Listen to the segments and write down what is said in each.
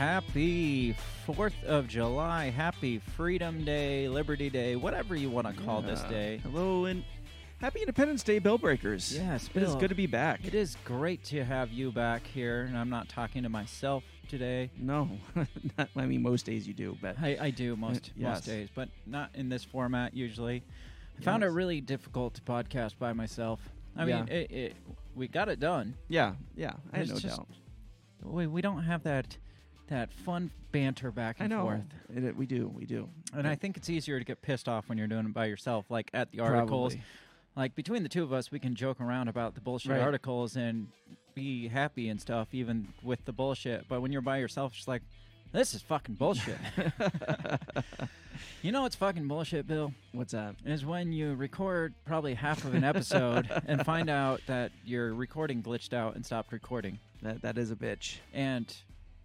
Happy 4th of July. Happy Freedom Day, Liberty Day, whatever you want to call this day. Hello and happy Independence Day, Bell Breakers. Yes, it is good to be back. It is great to have you back here, and I'm not talking to myself today. No, not, I mean most days you do, but I, I do most yes. most days, but not in this format usually. I found it really difficult to podcast by myself. I mean, it, it, we got it done. yeah, yeah, I had no just- doubt. We, we don't have that that fun banter back I and know. forth. It, it- we do, we do. And I think it's easier to get pissed off when you're doing it by yourself, like at the articles. Probably. Like between the two of us, we can joke around about the bullshit Right. articles and be happy and stuff, even with the bullshit. But when you're by yourself, it's just like, this is fucking bullshit. you know what's fucking bullshit, Bill? What's that? Is when you record probably half of an episode and find out that your recording glitched out and stopped recording. That that is a bitch. And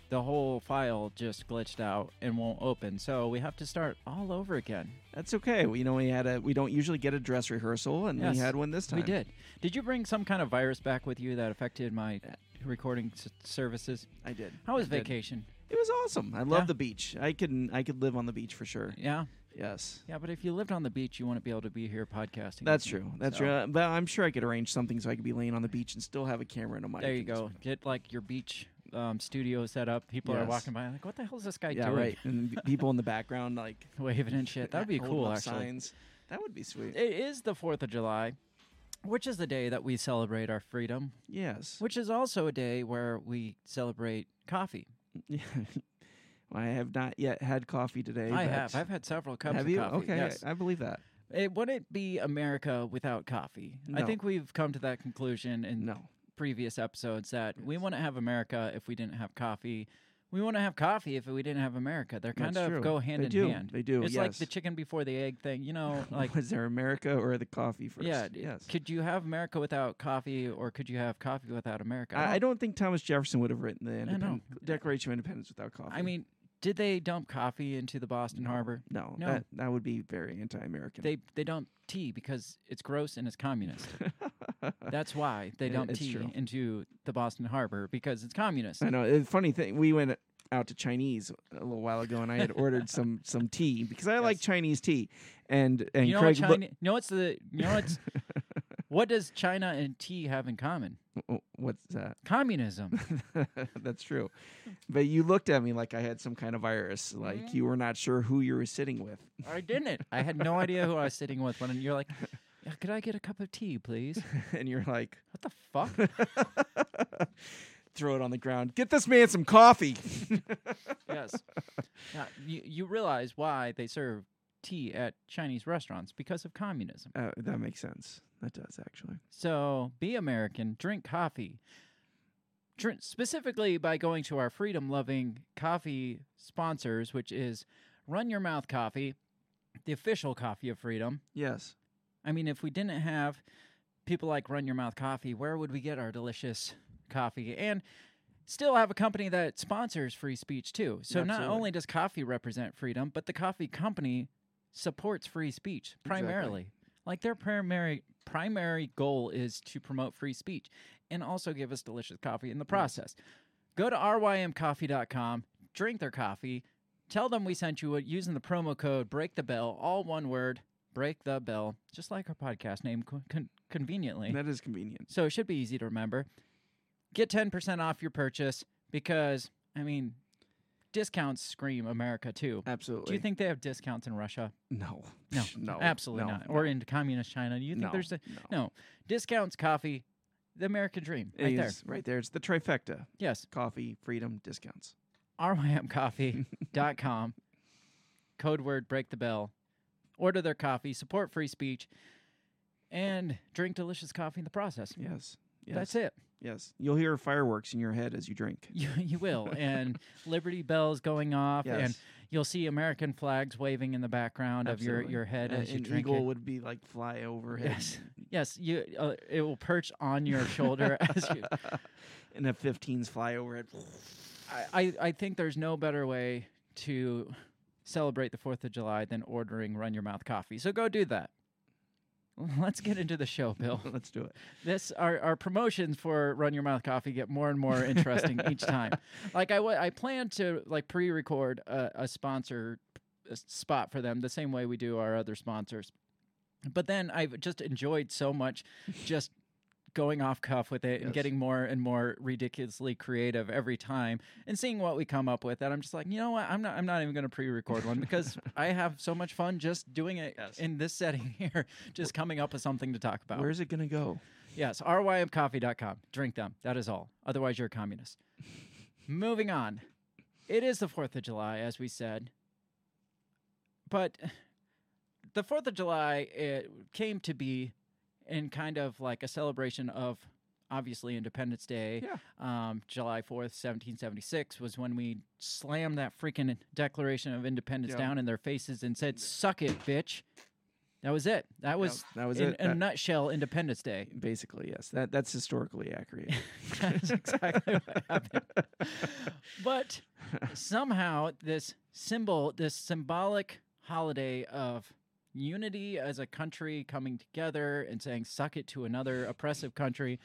the whole file just glitched out and won't open. So we have to start all over again. That's okay. We, you know, we had a. We don't usually get a dress rehearsal, and Yes, we had one this time. We did. Did you bring some kind of virus back with you that affected my recording s- services? I did. How was I did. vacation? It was awesome. I love Yeah. the beach. I could. I could live on the beach for sure. Yeah. Yes. Yeah, but if you lived on the beach, you wouldn't be able to be here podcasting. That's true. That's So, true. Uh, But I'm sure I could arrange something so I could be laying on the beach and still have a camera and a mic. There you go. Get like your beach um, studio set up. People are walking by like, what the hell is this guy Yeah, doing? right. And people in the background like Waving and shit. That'd be cool, actually. Signs. That would be sweet. It is the 4th of July, which is the day that we celebrate our freedom, yes. which is also a day where we celebrate coffee. Yeah. Well, I have not yet had coffee today. I have. I've had several cups have of you? coffee. Okay, Yes. I believe that. It wouldn't be America without coffee. I think we've come to that conclusion And No. Previous episodes that we wouldn't have America if we didn't have coffee. We wouldn't have coffee if we didn't have America. They're kind That's of true. go hand they in do. hand. They do. It's yes. like the chicken before the egg thing, you know. Like, was there America or the coffee first? yeah, Yes. could you have America without coffee, or could you have coffee without America? I, I don't think Thomas Jefferson would have written the. Independ- Declaration of Independence without coffee. I mean, did they dump coffee into the Boston No. Harbor? no, no. That, that would be very anti-American. They they dump tea because it's gross and it's communist. That's why they dump it's tea true. into the Boston Harbor because it's communist. I know. It's a funny thing. We went out to Chinese a little while ago, and I had ordered some some tea because I like Yes. Chinese tea. And and you know Craig, what China? You know what's the? You know what's? what does China and tea have in common? Oh, what's that? Communism. That's true. But you looked at me like I had some kind of virus, like Mhm. you were not sure who you were sitting with. I didn't. I had no idea who I was sitting with when you're like, "Yeah, "Could I get a cup of tea, please?" and you're like, What the fuck? throw it on the ground. Get this man some coffee. yes. Now, you you realize why they serve tea at Chinese restaurants because of communism. Uh, that makes sense. That does actually. So be American, drink coffee. Drink, specifically by going to our freedom loving coffee sponsors, which is Run Your Mouth Coffee, the official coffee of freedom. Yes. I mean, if we didn't have people like Run Your Mouth Coffee, where would we get our delicious coffee? And still have a company that sponsors free speech too. So not only does coffee represent freedom, but the coffee company supports free speech Exactly. primarily. Like their primary primary goal is to promote free speech and also give us delicious coffee in the process. Go to rymcoffee.com, drink their coffee, tell them we sent you it using the promo code break the bell, all one word, break the bell, just like our podcast name con- conveniently. That is convenient. So it should be easy to remember. Get 10% off your purchase because, I mean, discounts scream America too. Absolutely. Do you think they have discounts in Russia? No. No, No. absolutely no, not. Or in communist China? Do you think no, there's a no. no discounts? Coffee, the American dream, It right there. is right there. It's the trifecta: Yes, coffee, freedom, discounts. rymcoffee.com. Code word break the bell. Order their coffee, support free speech, and drink delicious coffee in the process. Yes. Yes. That's it. Yes. You'll hear fireworks in your head as you drink. You, you will. And Liberty Bells going off, Yes. and you'll see American flags waving in the background of your, your head A- as you an drink eagle it. would be like fly overhead. Yes. Yes, you. Uh, it will perch on your shoulder as you. and F-15s fly overhead. I, I, I think there's no better way to celebrate the Fourth of July than ordering Run Your Mouth coffee. So go do that. let's get into the show, Bill. Let's do it. this our, our promotions for Run Your Mouth Coffee get more and more interesting each time. Like I I plan to like pre-record a, a sponsor uh, spot for them the same way we do our other sponsors. But then I've just enjoyed so much just going off cuff with it and Yes. getting more and more ridiculously creative every time and seeing what we come up with that I'm just like, you know what? I'm not I'm not even going to pre-record one because I have so much fun just doing it Yes. in this setting here, just coming up with something to talk about. Where's it gonna go? Yes, rymcoffee.com. Drink them. That is all. Otherwise, you're a communist. Moving on. It is the 4th of July, as we said. But the 4th of July it came to be in kind of like a celebration of obviously Independence Day. Yeah. Um, July 4th, 1776 was when we slammed that freaking Declaration of Independence Yeah. down in their faces and said, suck it, bitch. That was it. That was, that was in, it. in a That- nutshell Independence Day. Basically, yes. That that's historically accurate. That's exactly what happened. But somehow, this symbol, this symbolic holiday of unity as a country coming together and saying "suck it" to another oppressive country,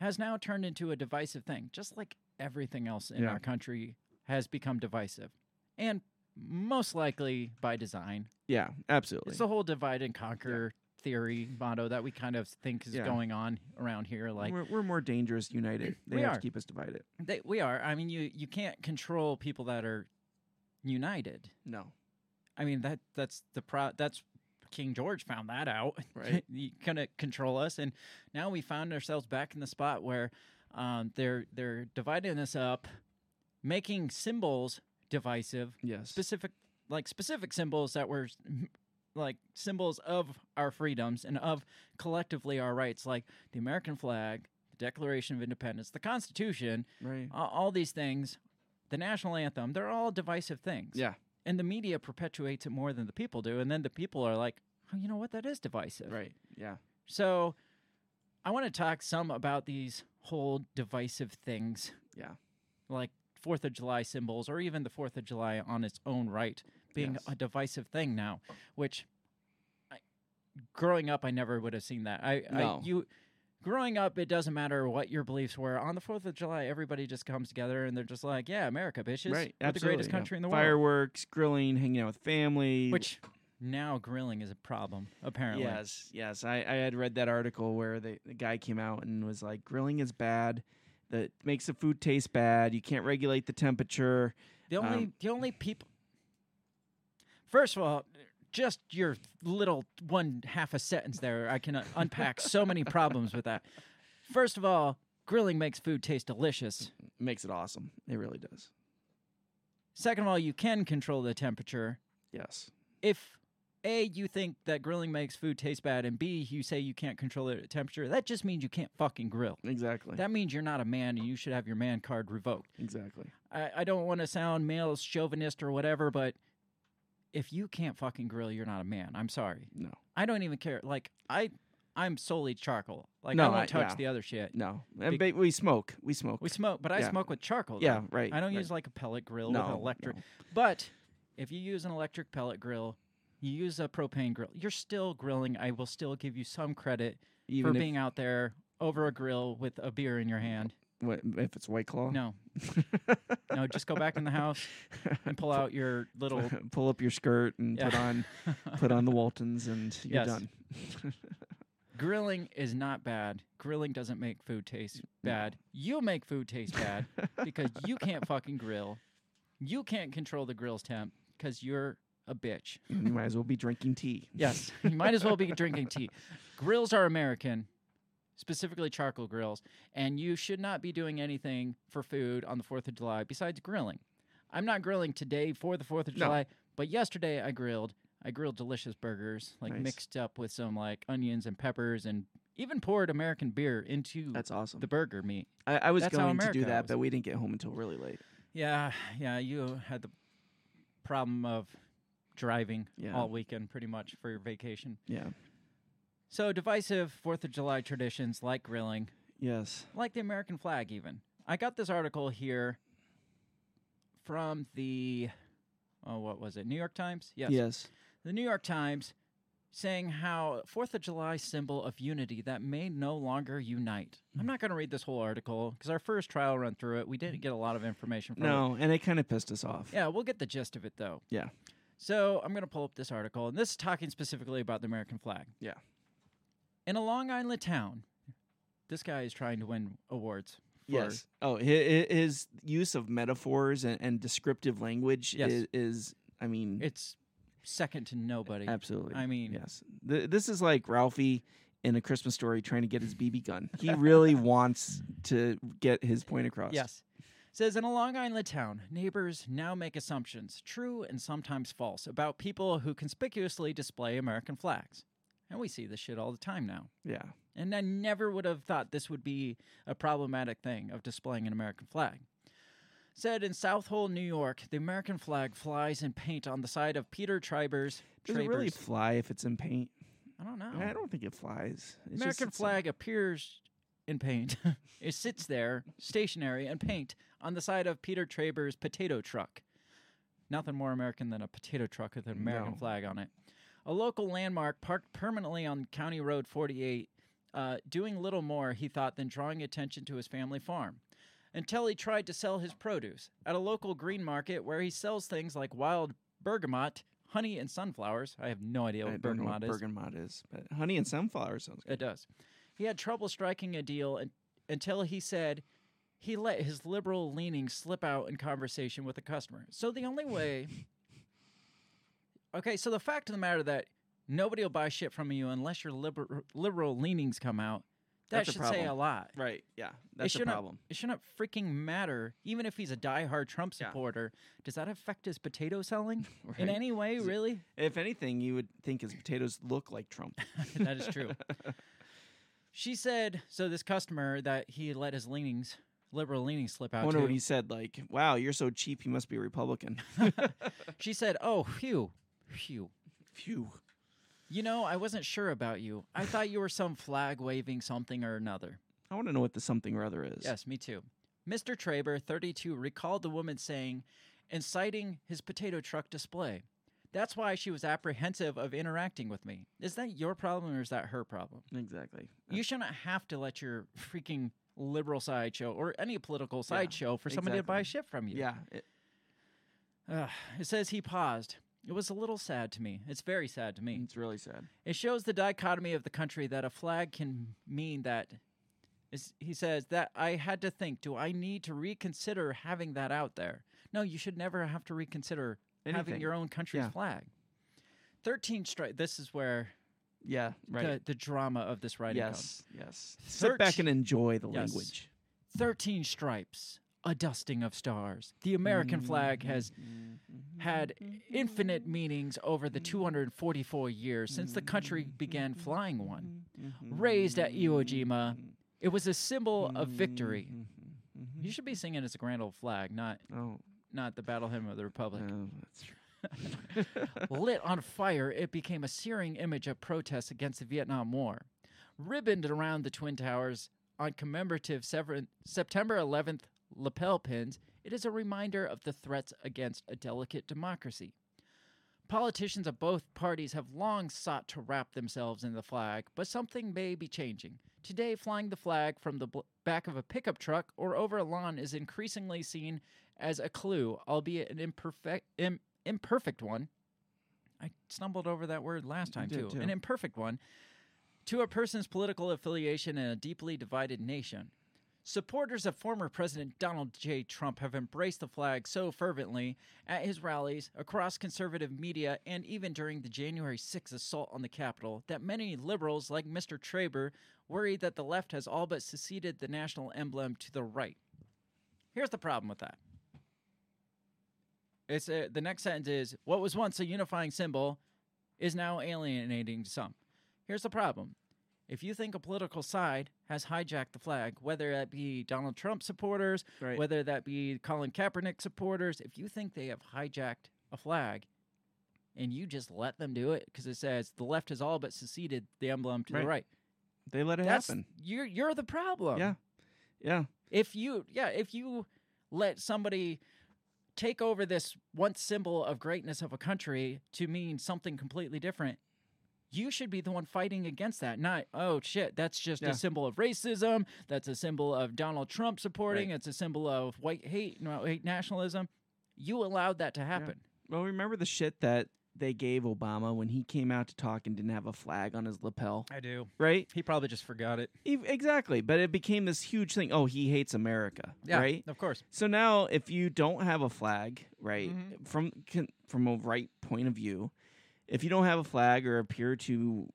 has now turned into a divisive thing. Just like everything else in Yeah. our country has become divisive, and most likely by design. yeah, absolutely. It's the whole divide and conquer theory motto that we kind of think is Yeah. going on around here. Like we're, we're more dangerous united. They have are. to keep us divided. They, we are. I mean, you you can't control people that are united. No. I mean that that's the pro. That's King George found that out. Right. you couldn't control us, and now we found ourselves back in the spot where um, they're they're dividing us up, making symbols divisive, Yes. specific like specific symbols that were like symbols of our freedoms and of collectively our rights, like the American flag, the Declaration of Independence, the Constitution, right. all, all these things, the national anthem, they're all divisive things. Yeah. And the media perpetuates it more than the people do. And then the people are like, oh, you know what? That is divisive. Right. Yeah. So I want to talk some about these whole divisive things. Yeah. Like Fourth of July symbols, or even the Fourth of July on its own right being Yes. a divisive thing now, which I, growing up, I never would have seen that. I, No. I you growing up, it doesn't matter what your beliefs were. On the Fourth of July, everybody just comes together and they're just like, "Yeah, America, bitches, right. we're the greatest yeah. country in the world." Fireworks, grilling, hanging out with family. Which now grilling is a problem, apparently. Yes, yes. I, I had read that article where the, the guy came out and was like, grilling is bad. That makes the food taste bad. You can't regulate the temperature. The only Um, the only people. First of all, just your little one half a sentence there, I can unpack so many problems with that. First of all, grilling makes food taste delicious. Makes it awesome. It really does. Second of all, you can control the temperature. Yes. If A, you think that grilling makes food taste bad, and B, you say you can't control the temperature, that just means you can't fucking grill. Exactly. That means you're not a man and you should have your man card revoked. exactly. I, I don't want to sound male chauvinist or whatever, but if you can't fucking grill, you're not a man. I'm sorry. No. I don't even care. Like I, I'm solely charcoal. Like No, I won't I- touch yeah. the other shit. No. And Be- we smoke. We smoke. We smoke, but I Yeah. smoke with charcoal. though. yeah, right. I don't right. use like a pellet grill no, with an electric. no. But if you use an electric pellet grill, you use a propane grill, you're still grilling. I will still give you some credit Even for being out there over a grill with a beer in your hand. What, if it's White Claw. No, no, just go back in the house and pull out your little. pull up your skirt and put on put on the Waltons and you're Yes. done. Grilling is not bad. Grilling doesn't make food taste bad. You make food taste bad because you can't fucking grill. You can't control the grill's temp because you're a bitch. you might as well be drinking tea. Yes, you might as well be drinking tea. Grills are American, specifically charcoal grills, and you should not be doing anything for food on the 4th of July besides grilling. I'm not grilling today for the 4th of No. July, but yesterday I grilled. I grilled delicious burgers, like Nice. mixed up with some like onions and peppers and even poured American beer into That's awesome. the burger meat. I, I was that's going to do that, but we didn't get home until really late. Yeah, yeah, you had the problem of driving Yeah. all weekend pretty much for your vacation. Yeah. So divisive 4th of July traditions like grilling, Yes. like the American flag even. I got this article here from the oh what was it? New York Times? Yes. Yes. The New York Times saying how Fourth of July symbol of unity that may no longer unite. I'm not going to read this whole article because our first trial run through it, we didn't get a lot of information from it. No, and it kind of pissed us off. Yeah, we'll get the gist of it though. Yeah. So I'm going to pull up this article, and this is talking specifically about the American flag. Yeah. In a Long Island town, this guy is trying to win awards. For, Yes. Oh, his, his use of metaphors and, and descriptive language Yes. is, is, I mean, It's second to nobody. absolutely. I mean, yes. Th- this is like Ralphie in a Christmas story trying to get his BB gun. He really wants to get his point across. Yes. Says in a Long Island town, neighbors now make assumptions, true and sometimes false, about people who conspicuously display American flags. And we see this shit all the time now. Yeah. And I never would have thought this would be a problematic thing of displaying an American flag. Said in Southold, New York, the American flag flies in paint on the side of Peter Triber's. Does it really Traber's- fly if it's in paint? I don't know. I don't think it flies. It's just- American it's a- flag appears in paint. it sits there, stationary, and paint on the side of Peter Traber's potato truck. Nothing more American than a potato truck with an American No. flag on it. A local landmark parked permanently on County Road 48, uh, doing little more, he thought, than drawing attention to his family farm. Until he tried to sell his produce at a local green market where he sells things like wild bergamot, honey, and sunflowers. I have no idea I what don't know what bergamot is. but honey and sunflower sounds good. It does. He had trouble striking a deal un- until he said he let his liberal leanings slip out in conversation with a customer. So the only way. Okay, so the fact of the matter that nobody will buy shit from you unless your liber- liberal leanings come out. That That's should say a lot. Right. Yeah. That's a problem. It shouldn't freaking matter, even if he's a diehard Trump Yeah. supporter. Does that affect his potato selling in any way? Really? If anything, you would think his potatoes look like Trump. that is true. She said, so this customer that he let his leanings, liberal leanings slip out. I wonder to, what he said. Like, wow, you're so cheap. You must be a Republican. she said, oh, phew, phew. Phew. You know, I wasn't sure about you. I thought you were some flag waving something or another. I want to know what the something or other is. Yes, me too. Mr. Traber, 32, recalled the woman saying, inciting his potato truck display. That's why she was apprehensive of interacting with me. Is that your problem or is that her problem? Exactly. You shouldn't have to let your freaking liberal side show or any political Yeah, side show for somebody to buy exactly. shit from you. Yeah. it- Ugh, it says he paused. It was a little sad to me. It's very sad to me. it's really sad. It shows the dichotomy of the country that a flag can mean that. is- He says that I had to think, do I need to reconsider having that out there? No, you should never have to reconsider having your own country's Yeah. flag. 13 strike. This is where Yeah. Right. the, the drama of this writing comes. yes. Yes. Sit back and enjoy the Yes. language. 13 stripes, a dusting of stars. The American mm-hmm, flag has mm-hmm, mm-hmm, had infinite meanings over the 244 years since the country began flying one. Raised at Iwo Jima, it was a symbol of victory. You should be singing as a grand old flag, not Oh, not the battle hymn of the republic. oh, that's true. Lit on fire, it became a searing image of protest against the Vietnam War. Ribboned around the Twin Towers on commemorative sever- September 11th lapel pins, it is a reminder of the threats against a delicate democracy. Politicians of both parties have long sought to wrap themselves in the flag, but something may be changing. Today, flying the flag from the bl- back of a pickup truck or over a lawn is increasingly seen as a clue, albeit an imperfect, Im- imperfect one. I stumbled over that word last time too. too. An imperfect one to a person's political affiliation in a deeply divided nation. Supporters of former President Donald J. Trump have embraced the flag so fervently at his rallies, across conservative media, and even during the January 6th assault on the Capitol that many liberals, like Mr. Traber, worry that the left has all but seceded the national emblem to the right. Here's the problem with that. It's uh the next sentence is what was once a unifying symbol is now alienating some. Here's the problem. If you think a political side has hijacked the flag, whether that be Donald Trump supporters, Right. whether that be Colin Kaepernick supporters, if you think they have hijacked a flag and you just let them do it because it says the left has all but seceded the emblem to the Right. right, They let it that's happen. you're you're the problem. Yeah. Yeah. If you yeah, if you let somebody take over this once symbol of greatness of a country to mean something completely different, you should be the one fighting against that. Not, oh shit, that's just Yeah. a symbol of racism. That's a symbol of Donald Trump supporting. Right. It's a symbol of white hate, no, hate nationalism. You allowed that to happen. Well, remember the shit that they gave Obama when he came out to talk and didn't have a flag on his lapel, I do. right? He probably just forgot it. Ev- Exactly, but it became this huge thing. Oh, he hates America, Yeah, right? Of course. So now, if you don't have a flag, right, Mhm. from can, from a right point of view, if you don't have a flag or appear to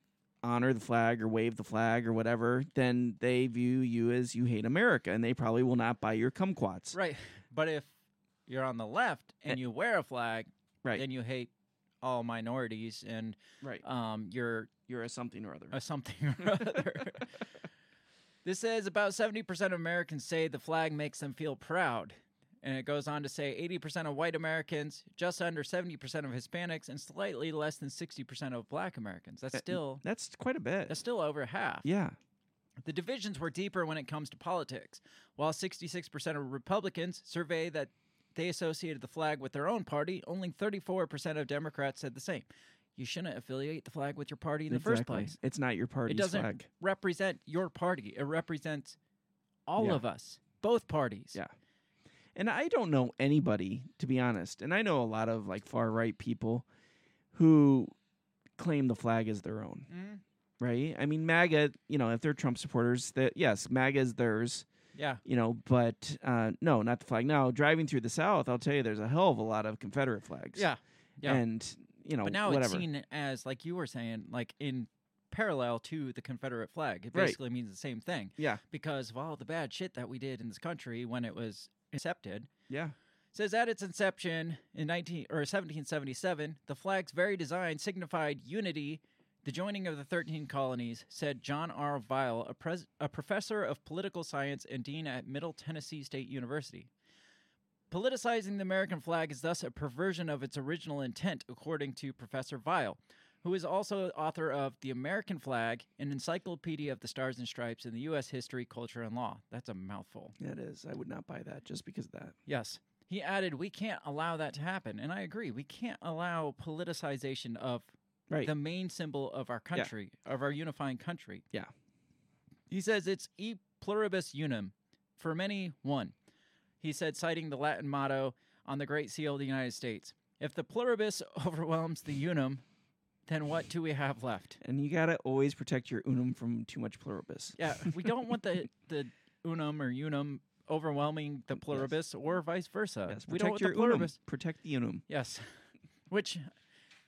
honor the flag or wave the flag or whatever, then they view you as you hate America, and they probably will not buy your kumquats. Right. But if you're on the left and Eh. you wear a flag, Right. then you hate all minorities and Right. um, you're You're a something or other. a something or other. this says about 70% of Americans say the flag makes them feel proud. And it goes on to say 80% of white Americans, just under 70% of Hispanics, and slightly less than 60% of black Americans. That's Uh, still That's quite a bit. that's still over half. yeah. The divisions were deeper when it comes to politics. While 66% of Republicans survey that they associated the flag with their own party, only 34% of Democrats said the same. You shouldn't affiliate the flag with your party in the first place. It's not your party's doesn't- flag. Represent your party. It represents all Yeah. of us, both parties. Yeah. And I don't know anybody, to be honest. And I know a lot of like far right people who claim the flag as their own, Mm, right? I mean, MAGA, you know, if they're Trump supporters, that yes, MAGA is theirs, yeah. you know, but uh, no, not the flag. Now, driving through the South, I'll tell you, there's a hell of a lot of Confederate flags. Yeah. Yeah. And, you know, but now whatever. it's seen as, like you were saying, like in parallel to the Confederate flag. It Right. basically means the same thing. yeah. because of all the bad shit that we did in this country when it was accepted. Yeah. says at its inception in 19 or 1777, the flag's very design signified unity, the joining of the 13 colonies, said John R. Vile, a, pres- a professor of political science and dean at Middle Tennessee State University. Politicizing the American flag is thus a perversion of its original intent, according to Professor Vile, who is also author of The American Flag, an encyclopedia of the stars and stripes in the U.S. history, culture, and law. That's a mouthful. That is. I would not buy that just because of that. Yes. He added, We can't allow that to happen. And I agree. We can't allow politicization of Right. the main symbol of our country, of our unifying country. Yeah. He says it's e pluribus unum, for many, one. He said, citing the Latin motto on the Great Seal of the United States If the pluribus overwhelms the unum, then what do we have left? and you got to always protect your unum from too much pluribus. Yeah, we don't want the, the unum or unum overwhelming the pluribus or vice versa. Yes, we don't want your the unum. pluribus. Protect the unum. Yes. Which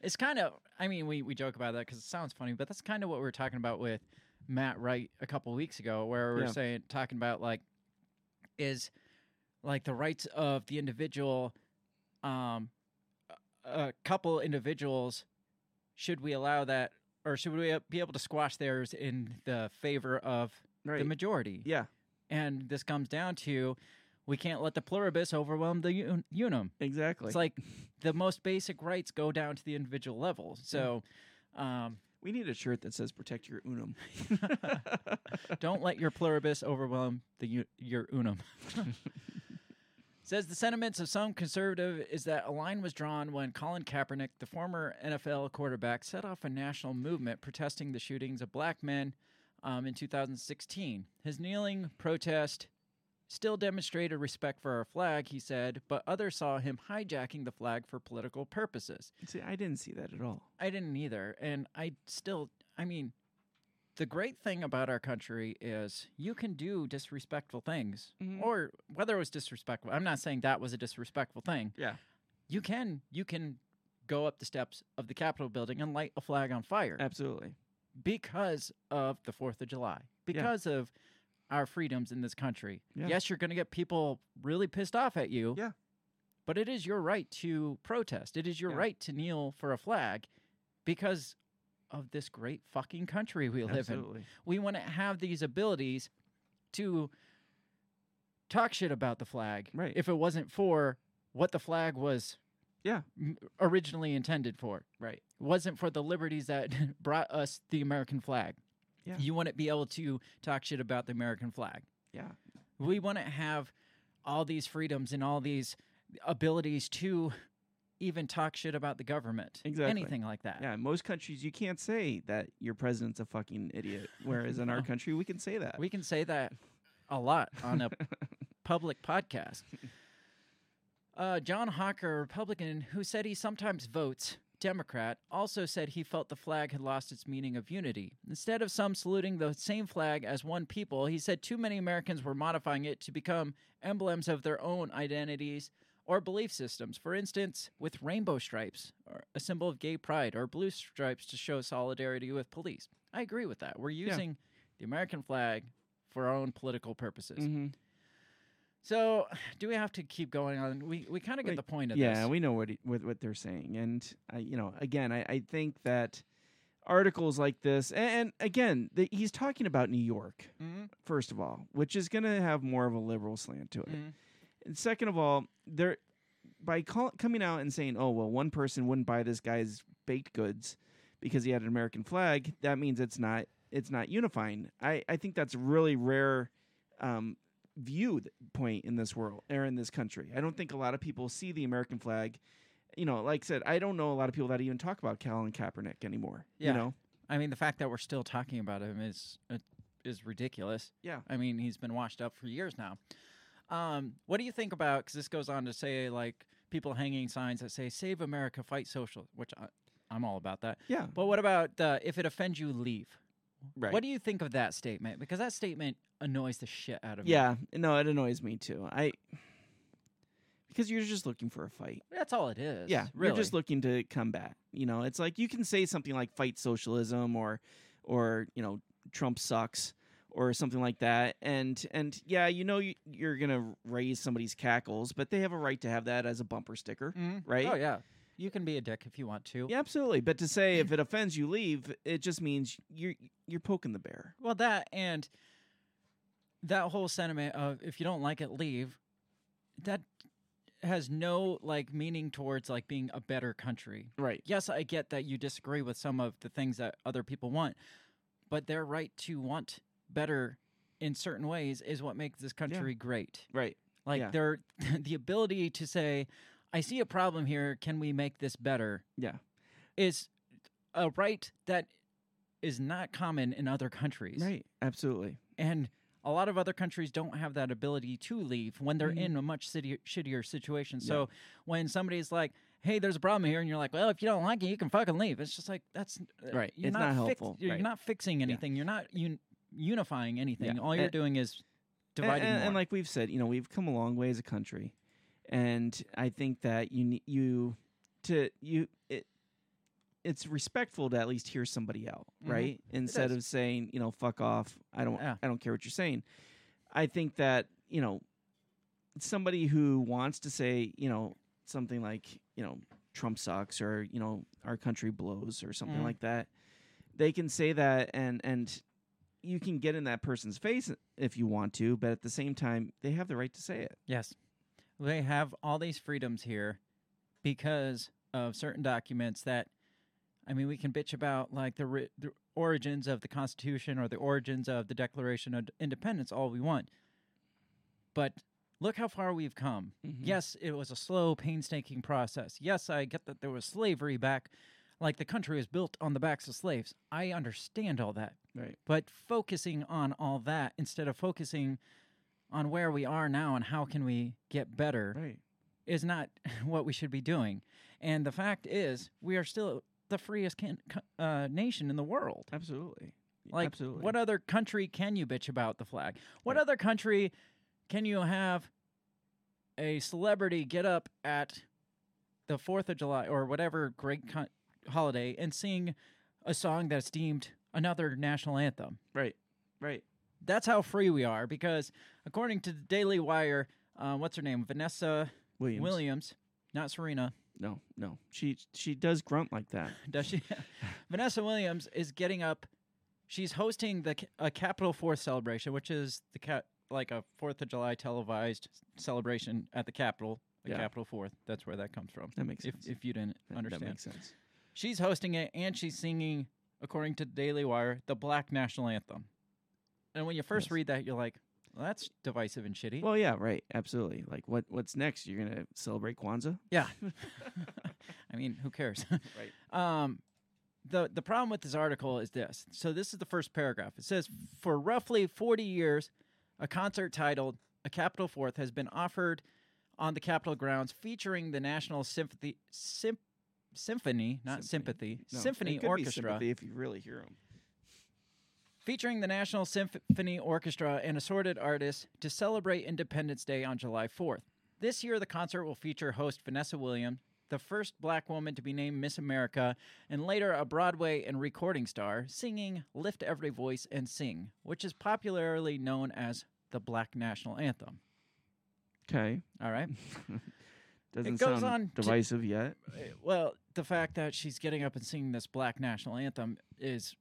is kind of, I mean, we, we joke about that because it sounds funny, but that's kind of what we were talking about with Matt Wright a couple weeks ago, where we are Yeah. saying, talking about like, is like the rights of the individual, um, a couple individuals, should we allow that, or should we be able to squash theirs in the favor of Right. the majority? yeah. And this comes down to we can't let the pluribus overwhelm the un- unum. Exactly. It's like the most basic rights go down to the individual level. So um, we need a shirt that says "Protect your unum." don't let your pluribus overwhelm the u- your unum. Says the sentiments of some conservative is that a line was drawn when Colin Kaepernick, the former NFL quarterback, set off a national movement protesting the shootings of black men um, in 2016. His kneeling protest still demonstrated respect for our flag, he said, but others saw him hijacking the flag for political purposes. See, I didn't see that at all. I didn't either. And I still, I mean, the great thing about our country is you can do disrespectful things, Mhm. or whether it was disrespectful. I'm not saying that was a disrespectful thing. Yeah. You can, you can go up the steps of the Capitol building and light a flag on fire Absolutely. because of the 4th of July, because of our freedoms in this country. Yeah. Yes, you're going to get people really pissed off at you. Yeah. But it is your right to protest. It is your Yeah. right to kneel for a flag because of this great fucking country we live in. We want to have these abilities to talk shit about the flag Right. if it wasn't for what the flag was Yeah. originally intended for Right. wasn't for the liberties that brought us the American flag. Yeah. You want to be able to talk shit about the American flag. Yeah. We want to have all these freedoms and all these abilities to even talk shit about the government. Exactly. Anything like that. Yeah, in most countries you can't say that your president's a fucking idiot, whereas in our country we can say that. We can say that a lot on a public podcast. Uh, John Hawker, a Republican, who said he sometimes votes Democrat, also said he felt the flag had lost its meaning of unity. Instead of some saluting the same flag as one people, he said too many Americans were modifying it to become emblems of their own identities or belief systems. For instance, with rainbow stripes, or a symbol of gay pride, or blue stripes to show solidarity with police. I agree with that. We're using the American flag for our own political purposes. hmm So, do we have to keep going on? We we kind of get the point of Yeah, this. Yeah, we know what, he, what what they're saying, and I, you know, again, I, I think that articles like this, and, and again, the, he's talking about New York Mhm, first of all, which is going to have more of a liberal slant to it. mhm. And second of all, they're by call, coming out and saying, "Oh, well, one person wouldn't buy this guy's baked goods because he had an American flag." That means it's not it's not unifying. I I think that's really rare um, viewed point in this world or in this country. I don't think a lot of people see the American flag. You know, like I said, I don't know a lot of people that even talk about Colin Kaepernick anymore. Yeah. You know, I mean, the fact that we're still talking about him is uh, is ridiculous. Yeah. I mean, he's been washed up for years now. Um, what do you think about? Because this goes on to say like people hanging signs that say "Save America, Fight Social," which I, I'm all about that. yeah, But what about uh, if it offends you, leave? right. What do you think of that statement? Because that statement annoys the shit out of me. yeah, no, it annoys me too. I because you're just looking for a fight. that's all it is. Yeah, really. you're just looking to combat. You know, it's like you can say something like "fight socialism" or, or you know, "Trump sucks" or something like that, and and yeah, you know, you, you're gonna raise somebody's cackles, but they have a right to have that as a bumper sticker, Mhm. right? Oh yeah, you can be a dick if you want to. Yeah, absolutely. But to say if it offends you, leave. It just means you're you're poking the bear. Well, that and that whole sentiment of if you don't like it, leave. That has no like meaning towards like being a better country. Right. Yes, I get that you disagree with some of the things that other people want, but their right to want better in certain ways is what makes this country great. Right. Like Yeah. their the ability to say, "I see a problem here. Can we make this better?" Yeah. is a right that is not common in other countries. Right. Absolutely. And a lot of other countries don't have that ability to leave when they're Mhm. in a much city, shittier situation. Yeah. So when somebody's like, "Hey, there's a problem here," and you're like, "Well, if you don't like it, you can fucking leave." It's just like that's uh, Right. You're It's not, not fix- helpful. You're Right. not fixing anything. You're not un- unifying anything. Yeah. All you're And- doing is dividing and, and like we've said, you know, we've come a long way as a country, and I think that you you to you it it's respectful to at least hear somebody out, Mhm. right? Instead of saying, you know, fuck off. I don't Yeah. I don't care what you're saying. I think that you know somebody who wants to say, you know, something like, you know, Trump sucks or you know our country blows or something Mhm. like that. They can say that and and you can get in that person's face if you want to, but at the same time, they have the right to say it. Yes. They have all these freedoms here because of certain documents that, I mean, we can bitch about like the, ri- the origins of the Constitution or the origins of the Declaration of Independence all we want. But look how far we've come. Mhm. Yes, it was a slow, painstaking process. Yes, I get that there was slavery back, like the country was built on the backs of slaves. I understand all that. Right. But focusing on all that instead of focusing on where we are now and how can we get better Right. is not what we should be doing. And the fact is, we are still the freest can, uh, nation in the world. Absolutely. Like, Absolutely. what other country can you bitch about the flag? What Right. other country can you have a celebrity get up at the Fourth of July or whatever great co- holiday and sing a song that's deemed another national anthem? Right. Right. That's how free we are because, according to the Daily Wire, uh, what's her name? Vanessa Williams. Williams, not Serena. No, no. She she does grunt like that. Does she? Vanessa Williams is getting up. She's hosting the a Capitol Fourth celebration, which is the cat like a Fourth of July televised celebration at the Capitol. The Yeah. Capitol Fourth. That's where that comes from. That makes If sense. if you didn't That- understand, That makes sense. She's hosting it and she's singing, according to Daily Wire, the Black National Anthem. And when you first Yes. read that, you're like, Well, that's divisive and shitty. Well, yeah, right, absolutely. Like, what what's next? You're gonna celebrate Kwanzaa, yeah. I mean, who cares? right? Um, the the problem with this article is this. So this is the first paragraph. It says for roughly 40 years, a concert titled "A Capitol Fourth" has been offered on the Capitol grounds, featuring the National Symphony Sym- Symphony, not Symphony. sympathy, No, Symphony it could be Orchestra, sympathy if you really hear them. featuring the National Symphony Orchestra and assorted artists to celebrate Independence Day on July 4th. This year, the concert will feature host Vanessa Williams, the first black woman to be named Miss America, and later a Broadway and recording star, singing Lift Every Voice and Sing, which is popularly known as the Black National Anthem. Okay, All right. doesn't goes sound on to- divisive yet. Uh, well, the fact that she's getting up and singing this Black National Anthem is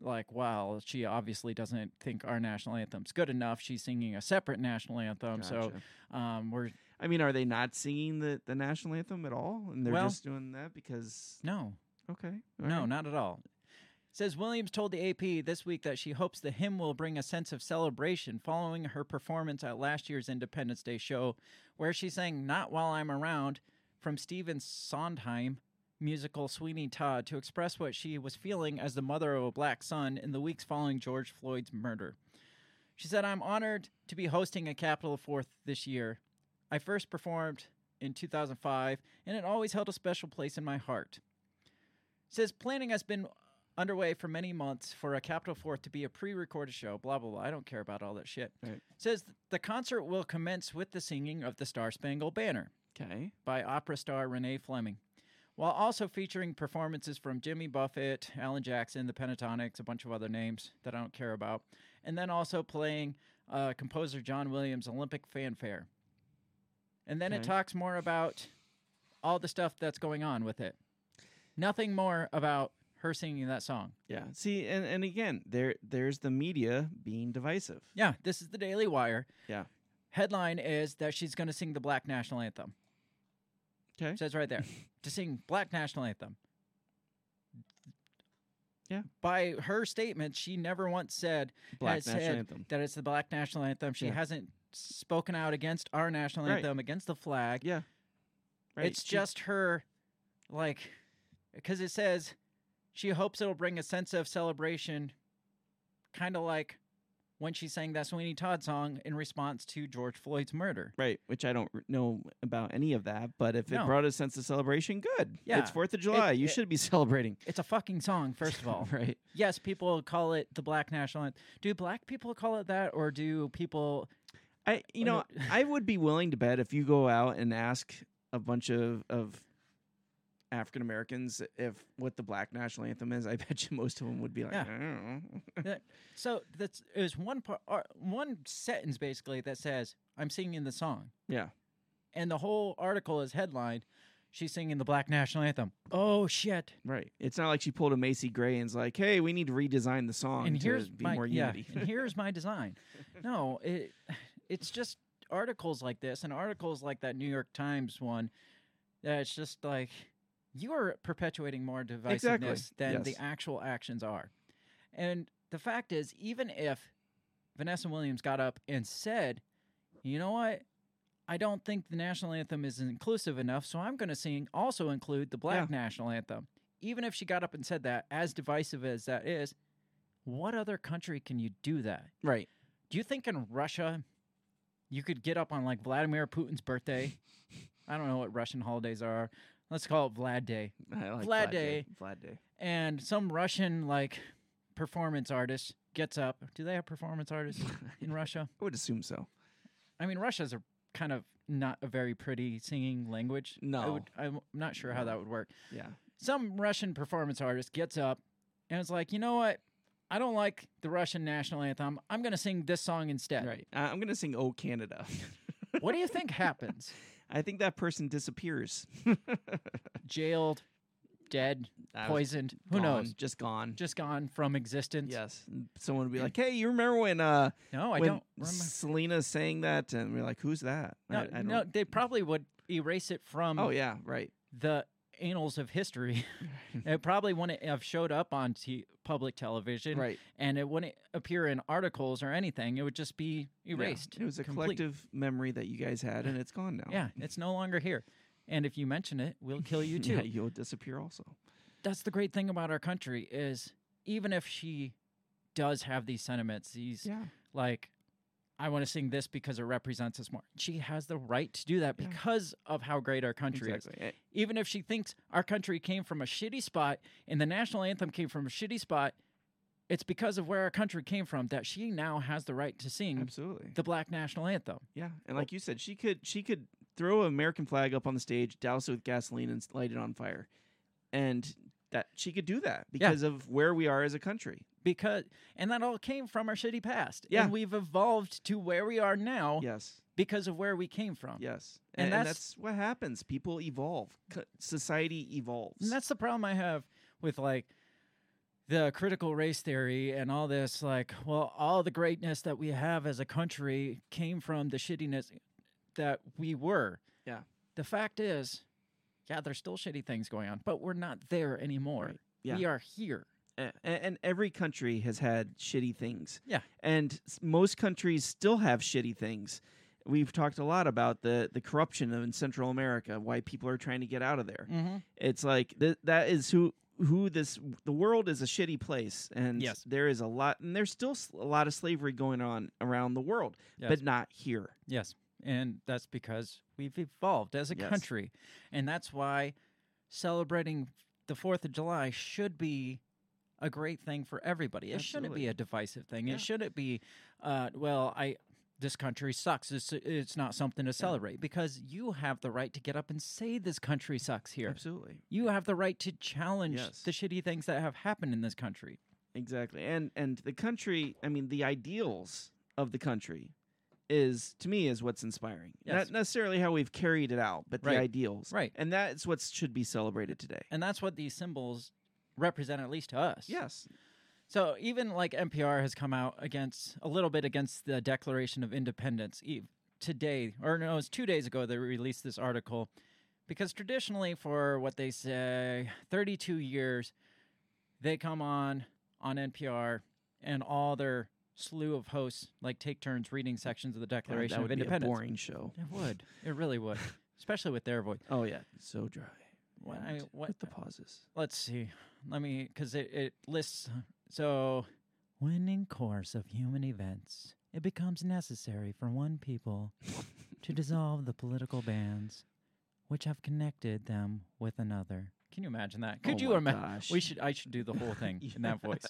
like, wow, she obviously doesn't think our national anthem's good enough. She's singing a separate national anthem. So um, we're, I mean, are they not singing the, the national anthem at all? And they're Well- just doing that because no, okay, all no, right. not at all. Says Williams told the AP this week that she hopes the hymn will bring a sense of celebration following her performance at last year's Independence Day show, where she sang Not While I'm Around from Stephen Sondheim musical Sweeney Todd to express what she was feeling as the mother of a black son in the weeks following George Floyd's murder. She said, I'm honored to be hosting a Capitol Fourth this year. I first performed in 2005, and it always held a special place in my heart. Says planning has been underway for many months for a Capitol Fourth to be a pre-recorded show. Blah blah blah. I don't care about all that shit. Right. Says the concert will commence with the singing of the Star Spangled Banner Okay, by opera star Renee Fleming, while also featuring performances from Jimmy Buffett, Alan Jackson, the Pentatonix, a bunch of other names that I don't care about, and then also playing uh, composer John Williams' Olympic fanfare. And then it talks more about all the stuff that's going on with it. Nothing more about her singing that song. yeah. See, and, and again, there there's the media being divisive. Yeah, this is the Daily Wire. Yeah. Headline is that she's going to sing the Black National Anthem. Okay, It says right there to sing Black National Anthem. Yeah. By her statement, she never once said Black has national said anthem. that it's the Black National Anthem. She Yeah. hasn't spoken out against our national Right. anthem, against the flag. Yeah, right. It's She- just her, like, because it says she hopes it'll bring a sense of celebration, kind of like when she sang that Sweeney Todd song in response to George Floyd's murder. right, which I don't r- know about any of that. But if it No. brought a sense of celebration, good. Yeah, it's Fourth of July. you it- should be celebrating. It's a fucking song, first of all. right. yes, people call it the Black National Anthem. Do black people call it that, or do people? I you know I would be willing to bet if you go out and ask a bunch of of African Americans if what the Black National Anthem is, I bet you most of them would be like, Yeah. I don't know. So that's there's one part, uh, one sentence basically that says I'm singing the song, yeah, and the whole article is headlined. She's singing the Black National Anthem. Oh shit! right. It's not like she pulled a Macy Gray and's like, hey, we need to redesign the song and to here's be my more yeah, unity. and here's my design. No, it it's just articles like this and articles like that New York Times one. That it's just like you are perpetuating more divisiveness Exactly, than the actual actions are. And the fact is, even if Vanessa Williams got up and said, "You know what." I don't think the national anthem is inclusive enough, so I'm going to sing also include the black national anthem. Even if she got up and said that, as divisive as that is, what other country can you do that? right. Do you think in Russia you could get up on like Vladimir Putin's birthday? I don't know what Russian holidays are. Let's call it Vlad Day. I like Vlad Vlad Day. Vlad Day. And some Russian like performance artist gets up. Do they have performance artists in Russia? I would assume so. I mean, Russia's a kind of not a very pretty singing language. I No. would, I'm not sure how that would work. Yeah. Some Russian performance artist gets up and is like, you know what? I don't like the Russian national anthem. I'm going to sing this song instead. Right. Uh, I'm gonna sing "Oh Canada." What do you think happens? I think that person disappears. Jailed, dead, Uh, poisoned. Who gone, knows? Just gone. Just gone from existence. yes. Someone would be like, "Hey, you remember when uh No, I when don't remember. Selena sang that?" And we're like, "Who's that?" No, I, I no, they probably would erase it from Oh yeah, right. the annals of history. it probably wouldn't have showed up on t- public television, right. and it wouldn't appear in articles or anything. It would just be Yeah. erased. It was a complete. collective memory that you guys had, and it's gone now. Yeah, it's no longer here. And if you mention it, we'll kill you too. yeah, you'll disappear also. That's the great thing about our country is even if she does have these sentiments, these Yeah. like I want to sing this because it represents us more. She has the right to do that Yeah. because of how great our country is. Exactly. Eh, Even if she thinks our country came from a shitty spot and the national anthem came from a shitty spot, it's because of where our country came from that she now has the right to sing Absolutely. the black national anthem. Yeah, and like you said, she could she could throw an American flag up on the stage, douse it with gasoline, and light it on fire, and that she could do that Yeah. because of where we are as a country. Because and that all came from our shitty past. Yeah. And we've evolved to where we are now Yes, because of where we came from. yes, And and, and that's- that's, what happens. People evolve. Co- society evolves. And that's the problem I have with like the critical race theory and all this like well all the greatness that we have as a country came from the shittiness that we were. Yeah. The fact is yeah, there's still shitty things going on, but we're not there anymore. Right. Yeah. We are here. And every country has had shitty things. Yeah. And most countries still have shitty things. We've talked a lot about the the corruption of in Central America, why people are trying to get out of there. Mm-hmm. It's like th- that is who who this the world is a shitty place and Yes. there is a lot and there's still a lot of slavery going on around the world, Yes. but not here. Yes. And that's because we've evolved as a Yes. country. And that's why celebrating the 4th of July should be a great thing for everybody. It shouldn't be a divisive thing. Yeah. It shouldn't be, uh, well, I. This country sucks. It's, it's not something to celebrate because you have the right to get up and say this country sucks here. Absolutely. You have the right to challenge Yes. the shitty things that have happened in this country. Exactly. And and the country, I mean the ideals of the country is to me is what's inspiring. Yes. Not necessarily how we've carried it out, but Right. the ideals. Right. And that's what should be celebrated today. And that's what these symbols represent, at least to us. Yes. So even like NPR has come out against a little bit against the Declaration of Independence Eve today, or no, it was two days ago they released this article because traditionally for what they say 32 years they come on on NPR and all their slew of hosts like take turns reading sections of the God, Declaration that of would be a Independence. boring show. It would. It really would, especially with their voice. Oh yeah. So dry. Why- what- with the pauses. let's see. Let me, because it, it lists. So, when in course of human events, it becomes necessary for one people to dissolve the political bands which have connected them with another. Can you imagine that? Could Oh you imagine? We should. I should do the whole thing in that voice.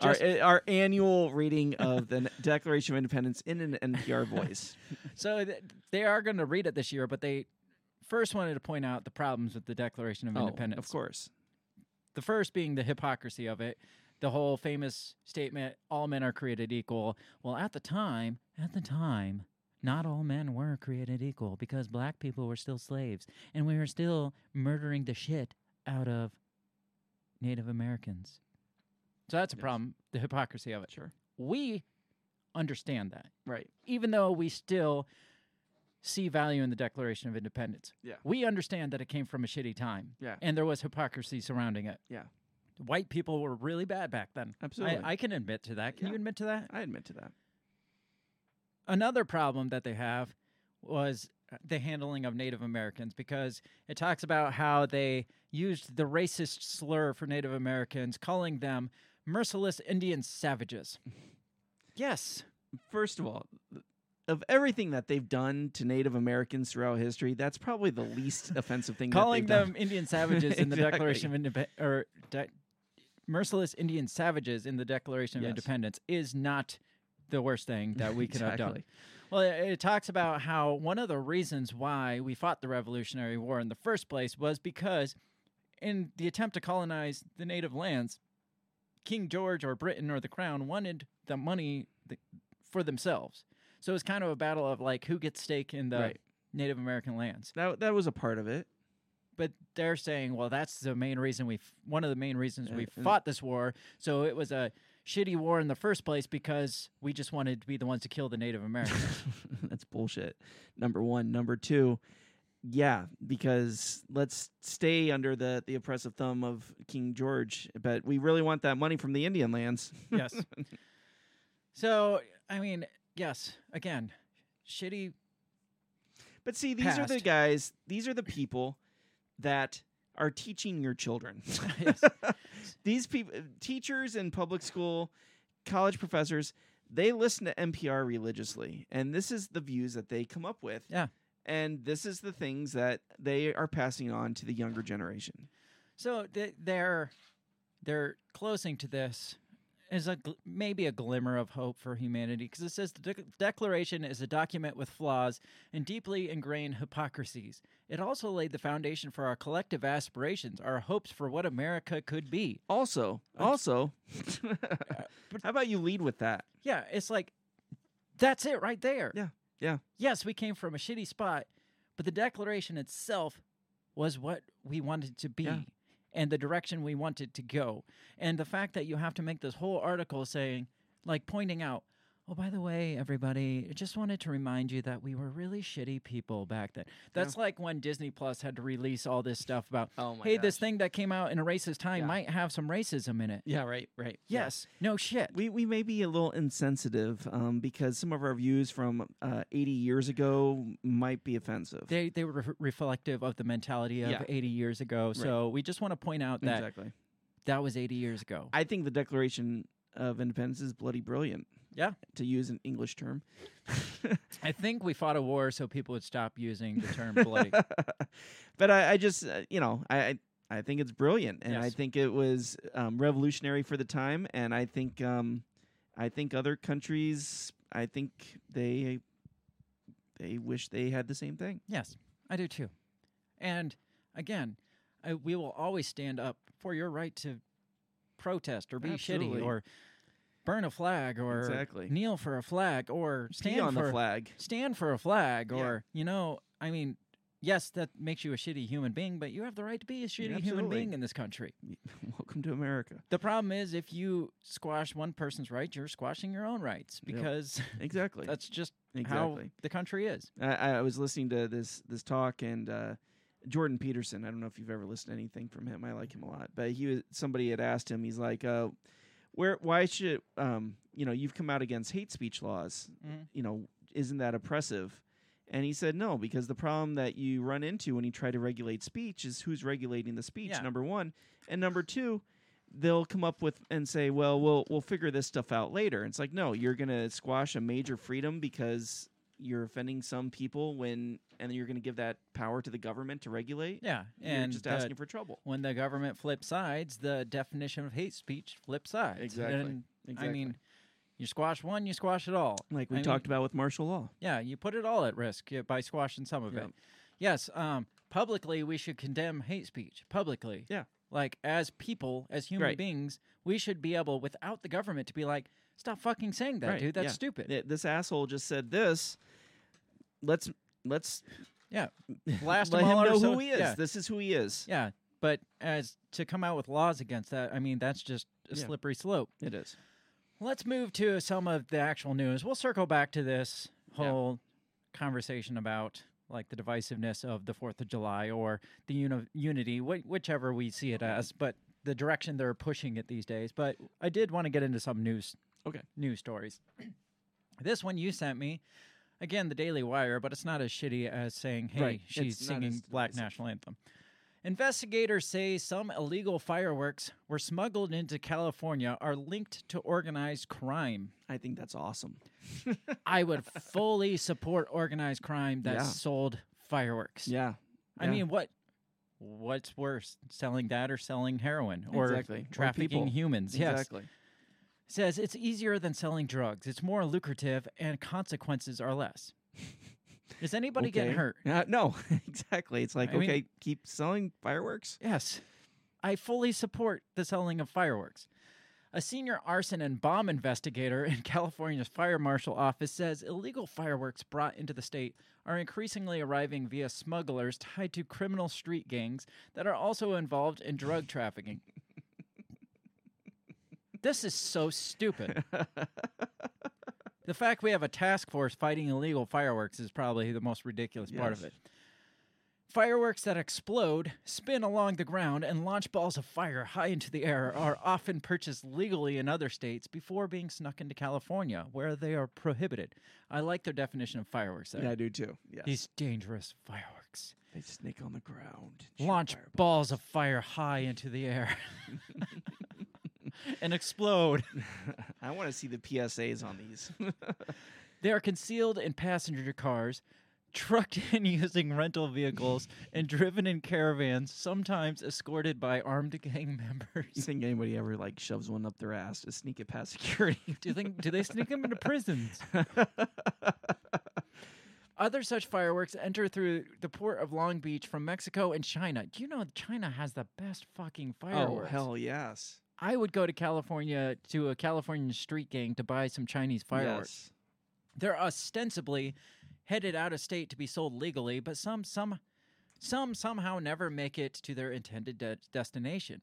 Our, Just- uh, our annual reading of the Declaration of Independence in an NPR voice. So th- they are going to read it this year, but they first wanted to point out the problems with the Declaration of Oh, Independence. of course. The first being the hypocrisy of it the whole famous statement all men are created equal well at the time at the time not all men were created equal because black people were still slaves and we were still murdering the shit out of native americans so that's a Yes. problem the hypocrisy of it Sure. we understand that Right. even though we still see value in the declaration of independence Yeah. we understand that it came from a shitty time Yeah. and there was hypocrisy surrounding it. Yeah. White people were really bad back then. Absolutely. I, I can admit to that. Can you admit to that? I admit to that. Another problem that they have was the handling of Native Americans because it talks about how they used the racist slur for Native Americans, calling them merciless Indian savages. Yes. First of all, of everything that they've done to Native Americans throughout history, that's probably the least offensive thing. calling that they've them done. Indian savages in the Exactly. Declaration of Independence or de- merciless Indian savages in the Declaration of Yes. Independence is not the worst thing that we could have done. Well, it, it talks about how one of the reasons why we fought the Revolutionary War in the first place was because in the attempt to colonize the native lands, King George or Britain or the Crown wanted the money th- for themselves. So it was kind of a battle of like who gets stake in the Right. Native American lands. That that was a part of it. But they're saying, well, that's the main reason we, one of the main reasons Yeah, we fought this war. So it was a shitty war in the first place because we just wanted to be the ones to kill the Native Americans. That's bullshit. Number one. Number two. yeah, because let's stay under the the oppressive thumb of King George, but we really want that money from the Indian lands. Yes. so, I mean, yes, again, shitty. But see, these are the guys, these are the people that are teaching your children. These people, teachers in public school, college professors, they listen to NPR religiously, and this is the views that they come up with. Yeah. And this is the things that they are passing on to the younger generation. So th- they're they're closing to this is a gl- maybe a glimmer of hope for humanity because it says the dec Declaration is a document with flaws and deeply ingrained hypocrisies. It also laid the foundation for our collective aspirations, our hopes for what America could be. Also, also, how about you lead with that? Yeah, it's like that's it right there. Yeah, yeah. Yes, we came from a shitty spot, but the Declaration itself was what we wanted to be. Yeah. And the direction we wanted to go. And the fact that you have to make this whole article saying, like pointing out, oh, by the way, everybody, I just wanted to remind you that we were really shitty people back then. That's like when Disney Plus had to release all this stuff about, Oh my hey, this thing that came out in a racist time Yeah. might have some racism in it. Yeah, right, right. Yes, no shit. We we may be a little insensitive um, because some of our views from uh, 80 years ago might be offensive. they, they were re- reflective of the mentality of Yeah. 80 years ago. So we just want to point out that exactly. that was 80 years ago. I think the Declaration of Independence is bloody brilliant. Yeah. To use an English term. I think we fought a war so people would stop using the term bloody. but I, I just, uh, you know, I, I think it's brilliant, and I think it was um, revolutionary for the time, and I think um, I think other countries, I think they they wish they had the same thing. yes, I do too. And again, I, we will always stand up for your right to protest or be Absolutely. shitty or burn a flag or Exactly. kneel for a flag or Pee stand on for the flag. stand for a flag Yeah. or you know, I mean, yes, that makes you a shitty human being, but you have the right to be a shitty human being in this country. Welcome to America. The problem is if you squash one person's rights, you're squashing your own rights Yep. because Exactly. that's just how exactly. the country is. I, I was listening to this this talk and uh, Jordan Peterson. I don't know if you've ever listened to anything from him. I like him a lot. But he was somebody had asked him. He's like, uh, "Where? Why should um, you know you've come out against hate speech laws? Mhm. You know, isn't that oppressive?" And he said, "No, because the problem that you run into when you try to regulate speech is who's regulating the speech. Yeah. Number one, and number two They'll come up with and say, "Well, we'll we'll figure this stuff out later." It's like, no, you're gonna squash a major freedom because you're offending some people when and you're going to give that power to the government to regulate Yeah, you're and just uh, asking for trouble when the government flips sides, the definition of hate speech flips sides. Exactly. And exactly I mean, you squash one, you squash it all. like we I talked mean, about with martial law Yeah, you put it all at risk by squashing some of it. Yes, um, publicly we should condemn hate speech. Publicly, Yeah. like as people, as human Right. beings, we should be able, without the government, to be like, stop fucking saying that, Right, dude. That's yeah. stupid. This asshole just said this let's let's Yeah. Blast let him know who he is yeah. this is who he is Yeah, but as to come out with laws against that, I mean, that's just a Yeah. slippery slope. it is Let's move to some of the actual news. We'll circle back to this Yeah. whole conversation about like the divisiveness of the Fourth of July or the uni- unity, wh- whichever we see it as, but the direction they're pushing it these days. But I did want to get into some news. Okay. News stories. this one you sent me. Again, the Daily Wire, but it's not as shitty as saying, "Hey, Right. she's It's singing as Black. National Anthem." Investigators say some illegal fireworks were smuggled into California are linked to organized crime. i think that's awesome I would fully support organized crime that Yeah. sold fireworks. yeah I yeah. mean, what what's worse, selling that or selling heroin or Exactly. Trafficking people. humans? Yes. exactly Says it's easier than selling drugs. It's more lucrative and consequences are less. Is anybody getting Okay. hurt? Uh, no exactly it's like I mean- okay keep selling fireworks Yes. I fully support the selling of fireworks. A senior arson and bomb investigator in California's fire marshal office says illegal fireworks brought into the state are increasingly arriving via smugglers tied to criminal street gangs that are also involved in drug trafficking. This is so stupid. The fact we have a task force fighting illegal fireworks is probably the most ridiculous part of it. Fireworks that explode, spin along the ground, and launch balls of fire high into the air are often purchased legally in other states before being snuck into California, where they are prohibited. I like their definition of fireworks there. Yeah, I do too. Yes. These dangerous fireworks. they sneak on the ground. Launch fireballs. balls of fire high into the air and explode. I want to see the PSAs on these. They are concealed in passenger cars, trucked in using rental vehicles, and driven in caravans, sometimes escorted by armed gang members. you think anybody ever like shoves one up their ass to sneak it past security? Do you think do they sneak them into prisons? Other such fireworks enter through the port of Long Beach from Mexico and China. Do you know China has the best fucking fireworks? oh fireworks? hell yes. I would go to California to a California street gang to buy some Chinese fireworks. Yes. They're ostensibly headed out of state to be sold legally, but some some some somehow never make it to their intended de- destination.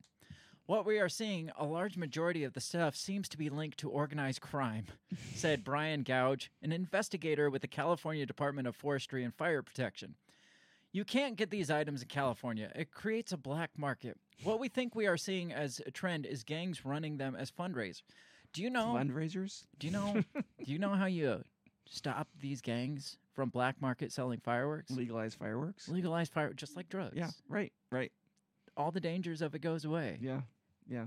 What we are seeing, a large majority of the stuff seems to be linked to organized crime, said Brian Gouge, an investigator with the California Department of Forestry and Fire Protection. You can't get these items in California. It creates a black market. What we think we are seeing as a trend is gangs running them as fundraisers. Do you know? Fundraisers. Do you know? do you know how you stop these gangs from black market selling fireworks? Legalize fireworks. Legalize fire, just like drugs. Yeah. Right. Right. all the dangers of it goes away. Yeah. Yeah.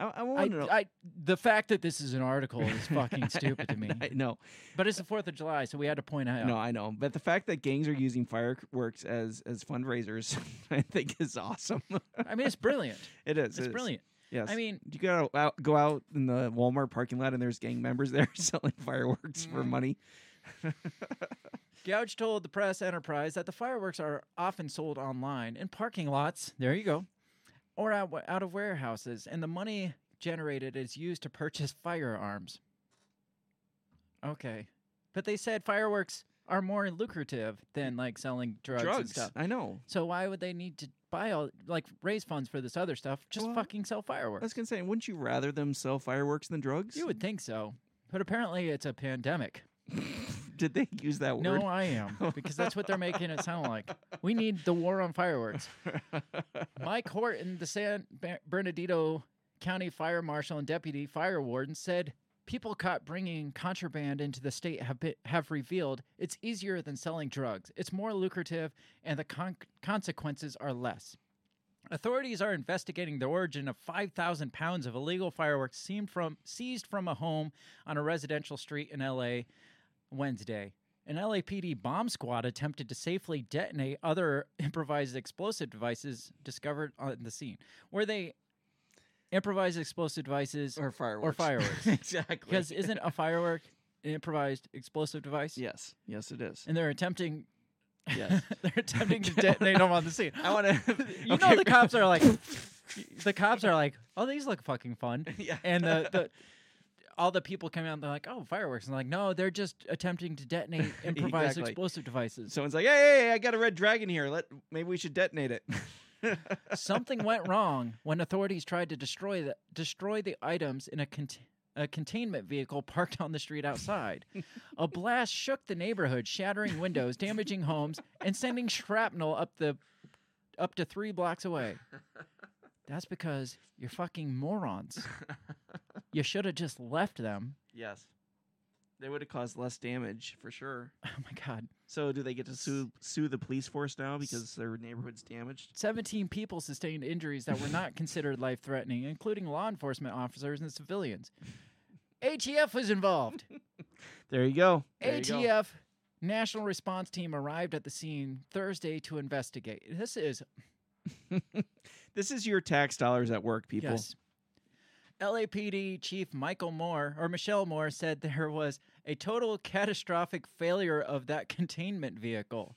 I, I want to know. I, the fact that this is an article is fucking stupid to me. I know. But it's the Fourth of July, so we had to point out. No, I know. But the fact that gangs are using fireworks as as fundraisers, I think is awesome. I mean, it's brilliant. it is. It's it is. brilliant. Yes. I mean, you gotta out, go out in the Walmart parking lot and there's gang members there selling fireworks for Mhm. money. Gouge told the press enterprise that the fireworks are often sold online in parking lots. There you go, or out, out of warehouses, and the money generated is used to purchase firearms. Okay, but they said fireworks are more lucrative than like selling drugs, and Drugs. stuff. I know. So why would they need to buy all like raise funds for this other stuff? Just Well, fucking sell fireworks. I was gonna say, wouldn't you rather them sell fireworks than drugs? You would think so, but apparently it's a pandemic. Did they use that word? No, I am because that's what they're making it sound like. We need the war on fireworks. Mike Horton, the San Ber- Bernardino County Fire Marshal and Deputy Fire Warden, said people caught bringing contraband into the state have been, have revealed it's easier than selling drugs. It's more lucrative, and the con- consequences are less. Authorities are investigating the origin of 5,000 pounds of illegal fireworks from, seized from a home on a residential street in L.A. Wednesday. An LAPD bomb squad attempted to safely detonate other improvised explosive devices discovered on the scene. Were they improvised explosive devices? or fireworks. Or fireworks. exactly. Because isn't a firework an improvised explosive device? yes, yes, it is. And they're attempting. Yes. they're attempting to detonate them on the scene. I want to. You know the cops are like, the cops are like, oh, these look fucking fun, yeah. and the the. All the people come out and they're like, "Oh, fireworks!" And they're like, "No, they're just attempting to detonate improvised Exactly. explosive devices." Someone's like, hey, hey, hey, I got a red dragon here. Let maybe we should detonate it. Something went wrong when authorities tried to destroy the destroy the items in a, cont- a containment vehicle parked on the street outside. a blast shook the neighborhood, shattering windows, damaging homes, and sending shrapnel up the up to three blocks away. That's because you're fucking morons. You should have just left them. yes. They would have caused less damage for sure. Oh my god. So, do they get to sue sue the police force now because their neighborhood's damaged? 17 people sustained injuries that were not considered life threatening, including law enforcement officers and civilians. ATF was involved. There you go. There you go. ATF National Response Team arrived at the scene Thursday to investigate. This is This is your tax dollars at work, people. yes. LAPD Chief Michael Moore or Michelle Moore said there was a total catastrophic failure of that containment vehicle.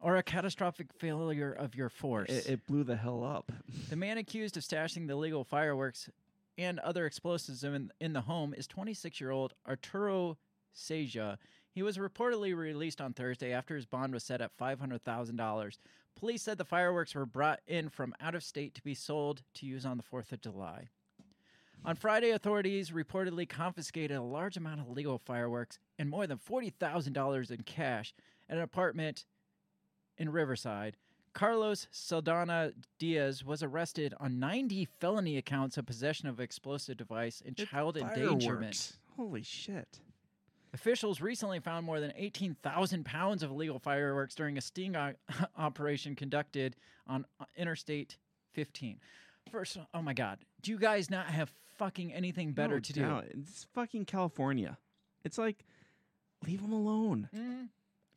Or a catastrophic failure of your force. It, it blew the hell up. The man accused of stashing the illegal fireworks and other explosives in, in the home is 26 year old Arturo Ceja. He was reportedly released on Thursday after his bond was set at $500,000. Police said the fireworks were brought in from out of state to be sold to use on the 4th of July. On Friday, authorities reportedly confiscated a large amount of illegal fireworks and more than $40,000 in cash at an apartment in Riverside, Carlos Saldana Diaz was arrested on 90 felony accounts of possession of explosive device and It's child endangerment. fireworks. Holy shit. Officials recently found more than 18,000 pounds of illegal fireworks during a sting o- operation conducted on uh, Interstate 15. First, oh my God, do you guys not have fucking anything better No to doubt. It's fucking California. It's like, leave them alone. do? Mm,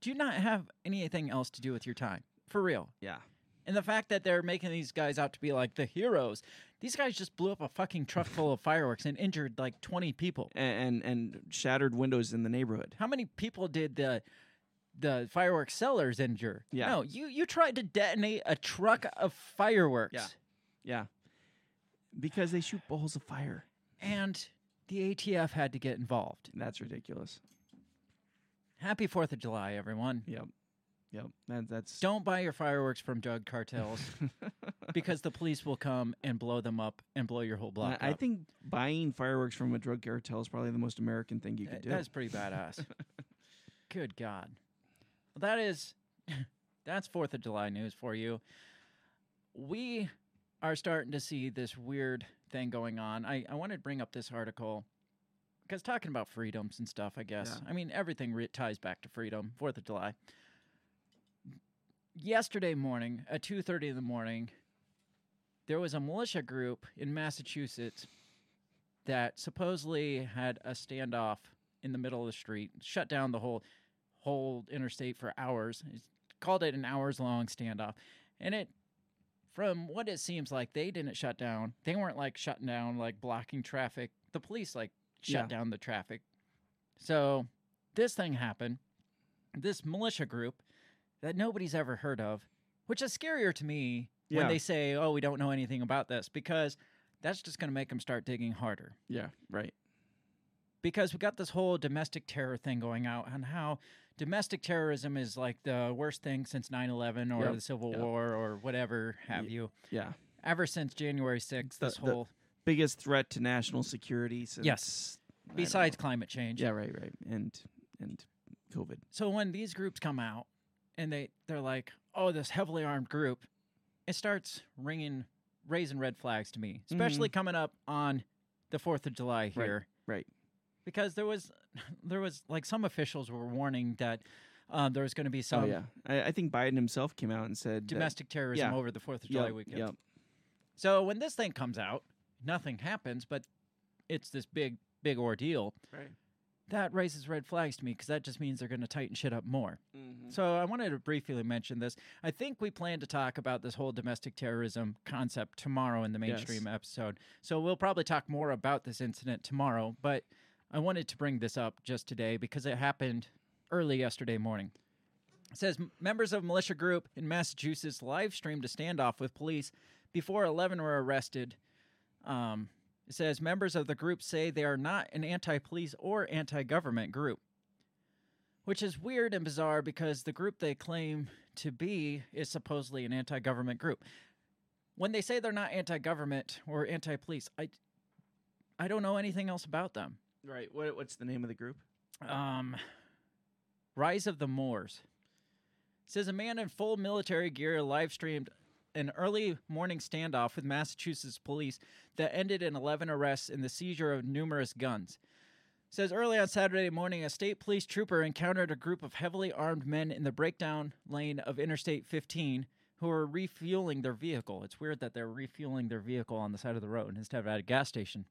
do you not have anything else to do with your time? For real. Yeah. And the fact that they're making these guys out to be like the heroes. These guys just blew up a fucking truck full of fireworks and injured like 20 people. And, and and shattered windows in the neighborhood. How many people did the the fireworks sellers injure? Yeah. No, you you tried to detonate a truck of fireworks. Yeah. Yeah. Because they shoot balls of fire. And the ATF had to get involved. That's ridiculous. Happy 4th of July, everyone. Yep. Yep. That, that's Don't buy your fireworks from drug cartels because the police will come and blow them up and blow your whole block I, I up. think buying fireworks from a drug cartel is probably the most American thing you could That- do. That's pretty badass. Good God. Well, that is that's Fourth of July news for you. We are starting to see this weird thing going on. I, I wanted to bring up this article because talking about freedoms and stuff, I guess. Yeah. I mean, everything re- ties back to freedom. Fourth of July. Yesterday morning at two thirty in the morning, there was a militia group in Massachusetts that supposedly had a standoff in the middle of the street, shut down the whole whole interstate for hours. It's called it an hours long standoff, and it, from what it seems like, they didn't shut down. They weren't like shutting down, like blocking traffic. The police like shut Yeah. down the traffic. So this thing happened. This militia group that nobody's ever heard of, which is scarier to me when Yeah. they say, "Oh, we don't know anything about this," because that's just going to make them start digging harder yeah. Right. Because we got this whole domestic terror thing going out and how domestic terrorism is like the worst thing since 9-11 or Yep, the civil yep. war or whatever have Ye- you Yeah. ever since january 6th The- this the- whole Biggest threat to national security since Yes. Besides climate change Yeah. Right. Right. And and COVID. so when these groups come out and they they're like oh this heavily armed group it starts ringing raising red flags to me especially coming up on the 4th of july Mm-hmm. Right, here right. Because there was there was like some officials were warning that um, there was going to be some oh yeah. I, I think Biden himself came out and said that- domestic terrorism yeah. over the Fourth of July Yep, weekend. Yep. So when this thing comes out, nothing happens, but it's this big, big ordeal. Right. That raises red flags to me because that just means they're going to tighten shit up more. Mm-hmm. So I wanted to briefly mention this. I think we plan to talk about this whole domestic terrorism concept tomorrow in the mainstream Yes. episode. So we'll probably talk more about this incident tomorrow, but I wanted to bring this up just today because it happened early yesterday morning. It says members of a militia group in Massachusetts live streamed a standoff with police before 11 were arrested. Um, it says members of the group say they are not an anti police or anti government group, which is weird and bizarre because the group they claim to be is supposedly an anti government group. When they say they're not anti government or anti police, I, I don't know anything else about them. Right. What what's the name of the group? Um, Rise of the Moors. It says a man in full military gear live streamed an early morning standoff with Massachusetts police that ended in 11 arrests and the seizure of numerous guns. It says early on Saturday morning, a state police trooper encountered a group of heavily armed men in the breakdown lane of Interstate 15 who were refueling their vehicle. It's weird that they're refueling their vehicle on the side of the road instead of at a gas station.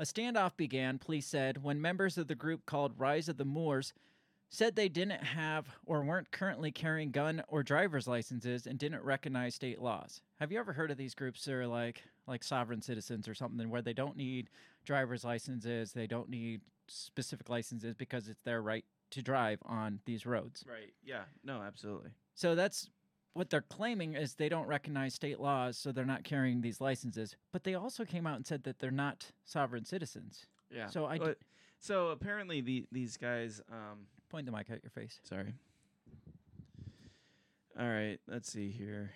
A standoff began, police said, when members of the group called Rise of the Moors said they didn't have or weren't currently carrying gun or driver's licenses and didn't recognize state laws. Have you ever heard of these groups that are like like sovereign citizens or something where they don't need driver's licenses, they don't need specific licenses because it's their right to drive on these roads. Right. Yeah. No. Absolutely. So that's what they're claiming is they don't recognize state laws, so they're not carrying these licenses. But they also came out and said that they're not sovereign citizens. Yeah. So I d- But- so apparently the these guys. Um, Point the mic at your face. sorry. All right. Let's see here.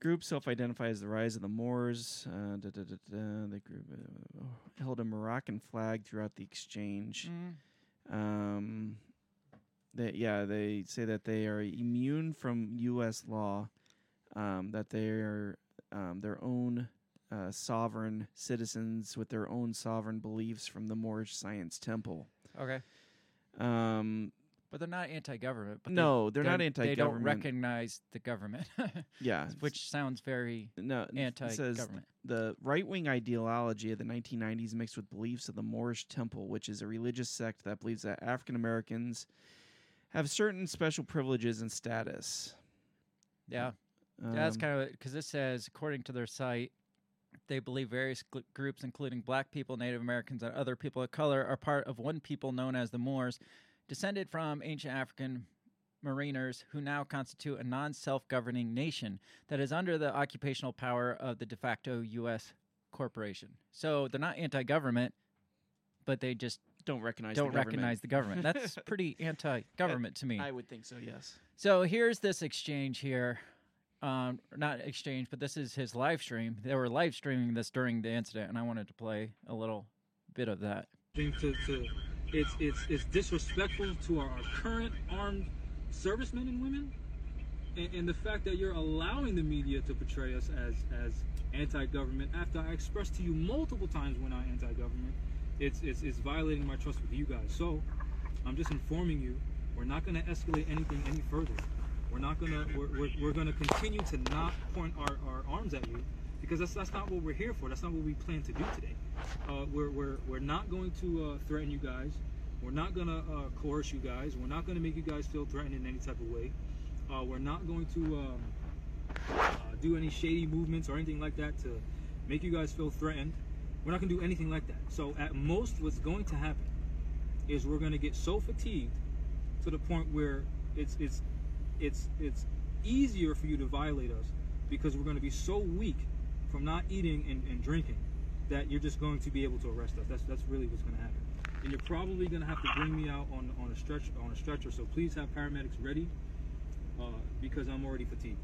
Group self-identify as the Rise of the Moors. Uh, da, da, da, da, the group uh, held a Moroccan flag throughout the exchange. Mm. Um, They, yeah, they say that they are immune from U.S. law, um, that they are um, their own uh, sovereign citizens with their own sovereign beliefs from the Moorish Science Temple. Okay. Um, But they're not anti-government. But no, they're, not They don't anti-government. They don't recognize the government, yeah, which sounds very no, it says anti-government. the right wing ideology of the 1990s mixed with beliefs of the Moorish Temple, which is a religious sect that believes that African Americans have certain special privileges and status. Yeah, that's Um, kind of because this says, according to their site, they believe various gl- groups, including Black people, Native Americans, and other people of color, are part of one people known as the Moors, descended from ancient African mariners who now constitute a non-self-governing nation that is under the occupational power of the de facto U.S. corporation. So they're not anti-government, but they just don't recognize. the don't government. recognize the government. That's pretty anti-government to me. I would think so. Yes. So here's this exchange here. Um, not exchange, but this is his live stream. They were live streaming this during the incident, and I wanted to play a little bit of that. to, to it's it's it's disrespectful to our, our current armed servicemen and women and, and the fact that you're allowing the media to portray us as as anti-government after I expressed to you multiple times we're not anti-government it's it's, it's violating my trust with you guys so I'm just informing you we're not going to escalate anything any further we're not going to we're, we're, we're going to continue to not point our, our arms at you because that's that's not what we're here for that's not what we plan to do today uh, we're, we're, we're not going to uh, threaten you guys. We're not going to uh, coerce you guys. We're not going to make you guys feel threatened in any type of way. Uh, we're not going to um, uh, do any shady movements or anything like that to make you guys feel threatened. We're not going to do anything like that. So, at most, what's going to happen is we're going to get so fatigued to the point where it's it's it's it's easier for you to violate us because we're going to be so weak from not eating and, and drinking that you're just going to be able to arrest us. That's that's really what's going to happen. And you're probably going to have to bring me out on on a stretch on a stretcher. So please have paramedics ready uh, because I'm already fatigued.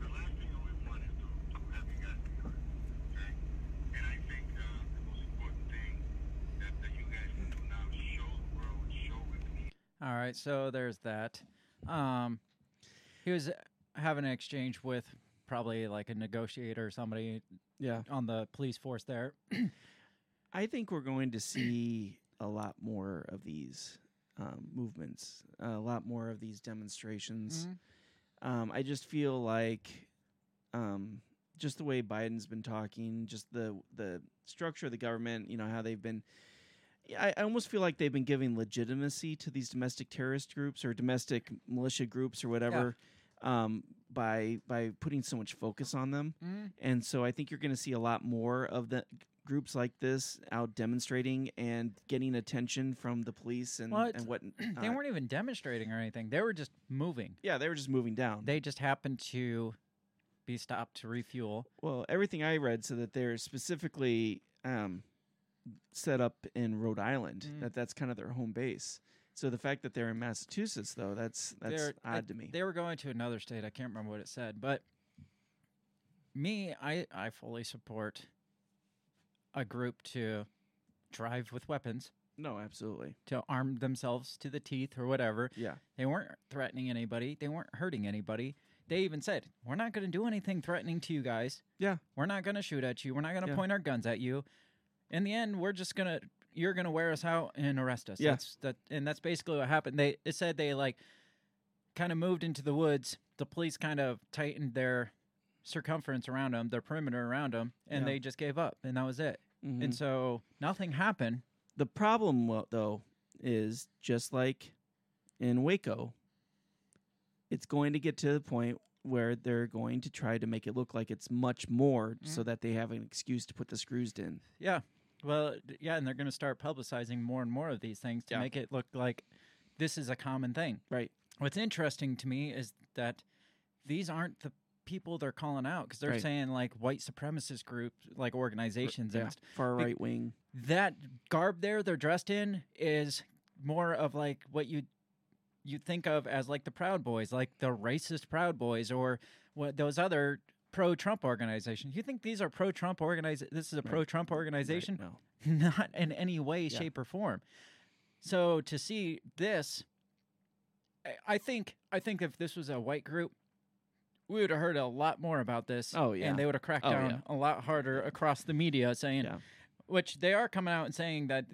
The last thing that we want is to, to have you guys be hurt. Okay? And I think uh, the most important thing that, that you guys can do now is show the world, show with me. All right, so there's that. Um, he was having an exchange with probably like a negotiator or somebody Yeah. on the police force there. I think we're going to see a lot more of these um, movements, a lot more of these demonstrations. Mhm. Um, I just feel like, um, just the way Biden's been talking, just the the structure of the government, you know how they've been. Yeah, I, I almost feel like they've been giving legitimacy to these domestic terrorist groups or domestic militia groups or whatever, um, by by putting so much focus on them. Mhm. And so I think you're going to see a lot more of the groups like this out demonstrating and getting attention from the police and, Well, and what. They uh, weren't even demonstrating or anything. They were just moving. Yeah, they were just moving down. They just happened to be stopped to refuel. well, everything I read said that they're specifically um, set up in Rhode Island. Mm. That that's kind of their home base. So the fact that they're in Massachusetts, though, that's that's They're- I- odd to me. They were going to another state. I can't remember what it said, but me, I I fully support a group to drive with weapons No, absolutely. to arm themselves to the teeth or whatever. Yeah, They weren't threatening anybody. They weren't hurting anybody. They even said, "We're not going to do anything threatening to you guys. Yeah. We're not going to shoot at you. We're not going to Yeah. point our guns at you. In the end, we're just going to you're going to wear us out and arrest us." Yeah. That's that and that's basically what happened. They it said they like kind of moved into the woods. The police kind of tightened their circumference around them, their perimeter around them, and Yeah. they just gave up, and that was it. Mhm. And so nothing happened. the problem though is just like in Waco, it's going to get to the point where they're going to try to make it look like it's much more so that they have an excuse to put the screws in. Yeah. Well, yeah, and they're going to start publicizing more and more of these things to Yeah. make it look like this is a common thing. Right. What's interesting to me is that these aren't the people they're calling out because they're Right. saying like white supremacist groups, like organizations, and st- Far right wing. that garb there they're dressed in is more of like what you you think of as like the Proud Boys, like the racist Proud Boys, or what those other pro-Trump organization. You think these are pro-Trump organize? This is a Right. pro-Trump organization? No. not in any way, Yeah. shape, or form. So to see this, I- think I think if this was a white group, we would have heard a lot more about this. Oh, yeah. and they would have cracked Oh, down yeah. a lot harder across the media, saying, Yeah. which they are coming out and saying that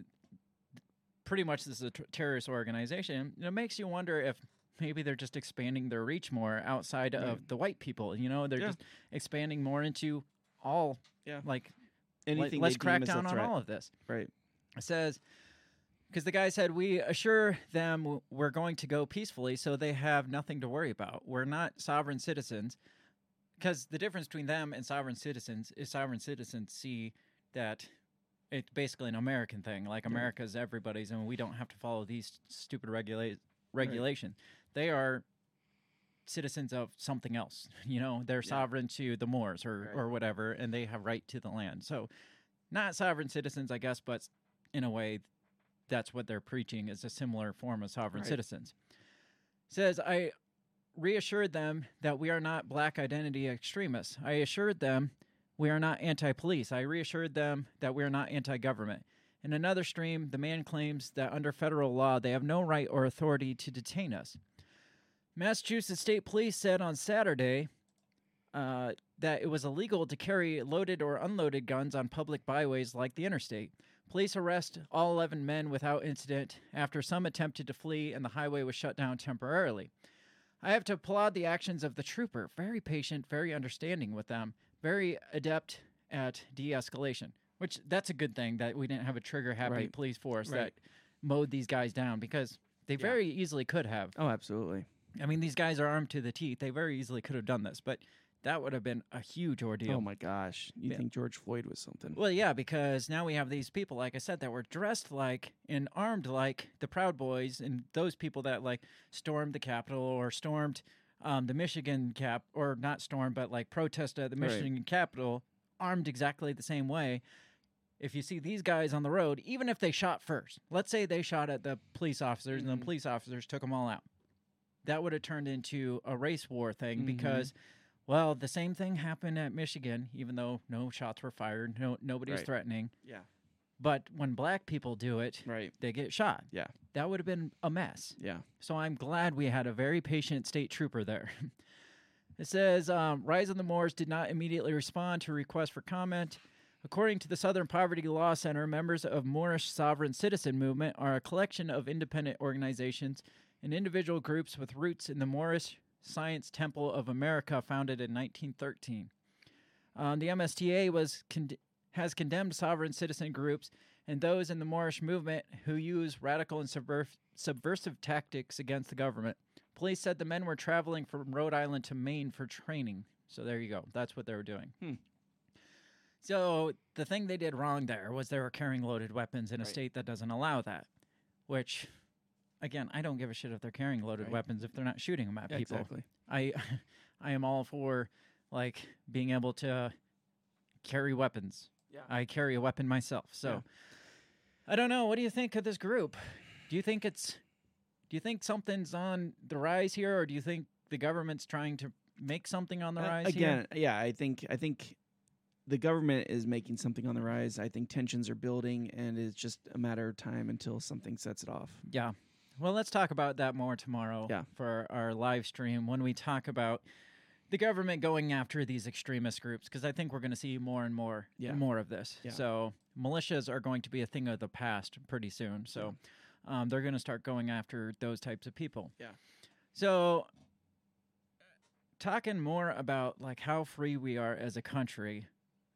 pretty much this is a t- terrorist organization. It makes you wonder if maybe they're just expanding their reach more outside Right. of the white people. You know, they're Yeah. just expanding more into all. Yeah. like Anything let's crack deem as a down on all of this. Right. It says because the guy said we assure them we're going to go peacefully so they have nothing to worry about we're not sovereign citizens because the difference between them and sovereign citizens is sovereign citizens see that it's basically an american thing like america's everybody's and we don't have to follow these stupid regula- regulations they are citizens of something else you know? They're sovereign to the moors or, Right. or whatever and they have right to the land. So not sovereign citizens i guess but in a way that's what they're preaching is a similar form of sovereign Right. citizens. Says i reassured them that we are not black identity extremists. I assured them we are not anti-police. I reassured them that we are not anti-government in another stream the man claims that under federal law they have no right or authority to detain us massachusetts state police said on saturday uh, that it was illegal to carry loaded or unloaded guns on public byways like the interstate. Police arrest all 11 men without incident after some attempted to flee and the highway was shut down temporarily. I have to applaud the actions of the trooper. Very patient, very understanding with them, very adept at de escalation, which that's a good thing that we didn't have a trigger happy Right. police force Right. that mowed these guys down because they very easily could have. Oh, absolutely. I mean, these guys are armed to the teeth. They very easily could have done this, but that would have been a huge ordeal. Oh my gosh. You think George Floyd was something? Well, yeah, because now we have these people, like I said, that were dressed like and armed like the Proud Boys and those people that like stormed the Capitol or stormed um, the Michigan cap, or not stormed, but like protested at the. Michigan Capitol, armed exactly the same way. If you see these guys on the road, even if they shot first, let's say they shot at the police officers and Mhm. the police officers took them all out, that would have turned into a race war thing Mhm. because well, the same thing happened at Michigan, even though no shots were fired, no nobody was Right. threatening. Yeah. But when black people do it, Right. they get shot. Yeah. That would have been a mess. Yeah. So I'm glad we had a very patient state trooper there. it says um, Rise of the Moors did not immediately respond to requests for comment. According to the Southern Poverty Law Center, members of Moorish Sovereign Citizen Movement are a collection of independent organizations and individual groups with roots in the Moorish Science Temple of America, founded in 1913. Um, the MSTA was con- has condemned sovereign citizen groups and those in the Moorish movement who use radical and subver- subversive tactics against the government. Police said the men were traveling from Rhode Island to Maine for training. So there you go. That's what they were doing. Hmm. So the thing they did wrong there was they were carrying loaded weapons in a Right. state that doesn't allow that. Which, again, I don't give a shit if they're carrying loaded Right. weapons if they're not shooting them at Yeah, people. Exactly. I I am all for like being able to carry weapons. Yeah. I carry a weapon myself. So I don't know. What do you think of this group? Do you think it's do you think something's on the rise here or do you think the government's trying to make something on the Uh, rise again, yeah, I think I think the government is making something on the rise. I think tensions are building, and it's just a matter of time until something sets it off. Yeah. Well, let's talk about that more tomorrow Yeah. for our live stream when we talk about the government going after these extremist groups because I think we're going to see more and more Yeah. and more of this. Yeah. So militias are going to be a thing of the past pretty soon. So um, they're going to start going after those types of people. Yeah. So talking more about like how free we are as a country.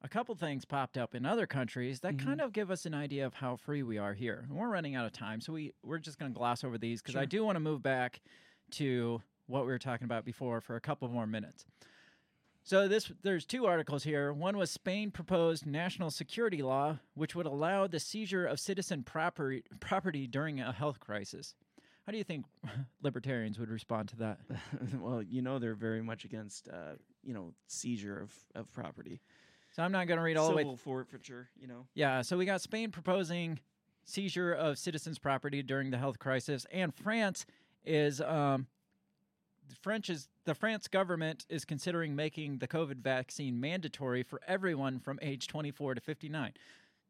A couple things popped up in other countries that Mhm. kind of give us an idea of how free we are here. And we're running out of time, so we we're just going to gloss over these because I do want to move back to what we were talking about before for a couple more minutes. So this there's two articles here. One was Spain proposed national security law which would allow the seizure of citizen property property during a health crisis. How do you think libertarians would respond to that? well, you know they're very much against, uh, you know, seizure of, of property, So I'm not going to read all the way civil forfeiture. You know, Yeah, so we got Spain proposing seizure of citizens' property during the health crisis, and France is um, French is the France government is considering making the COVID vaccine mandatory for everyone from age 24 to 59.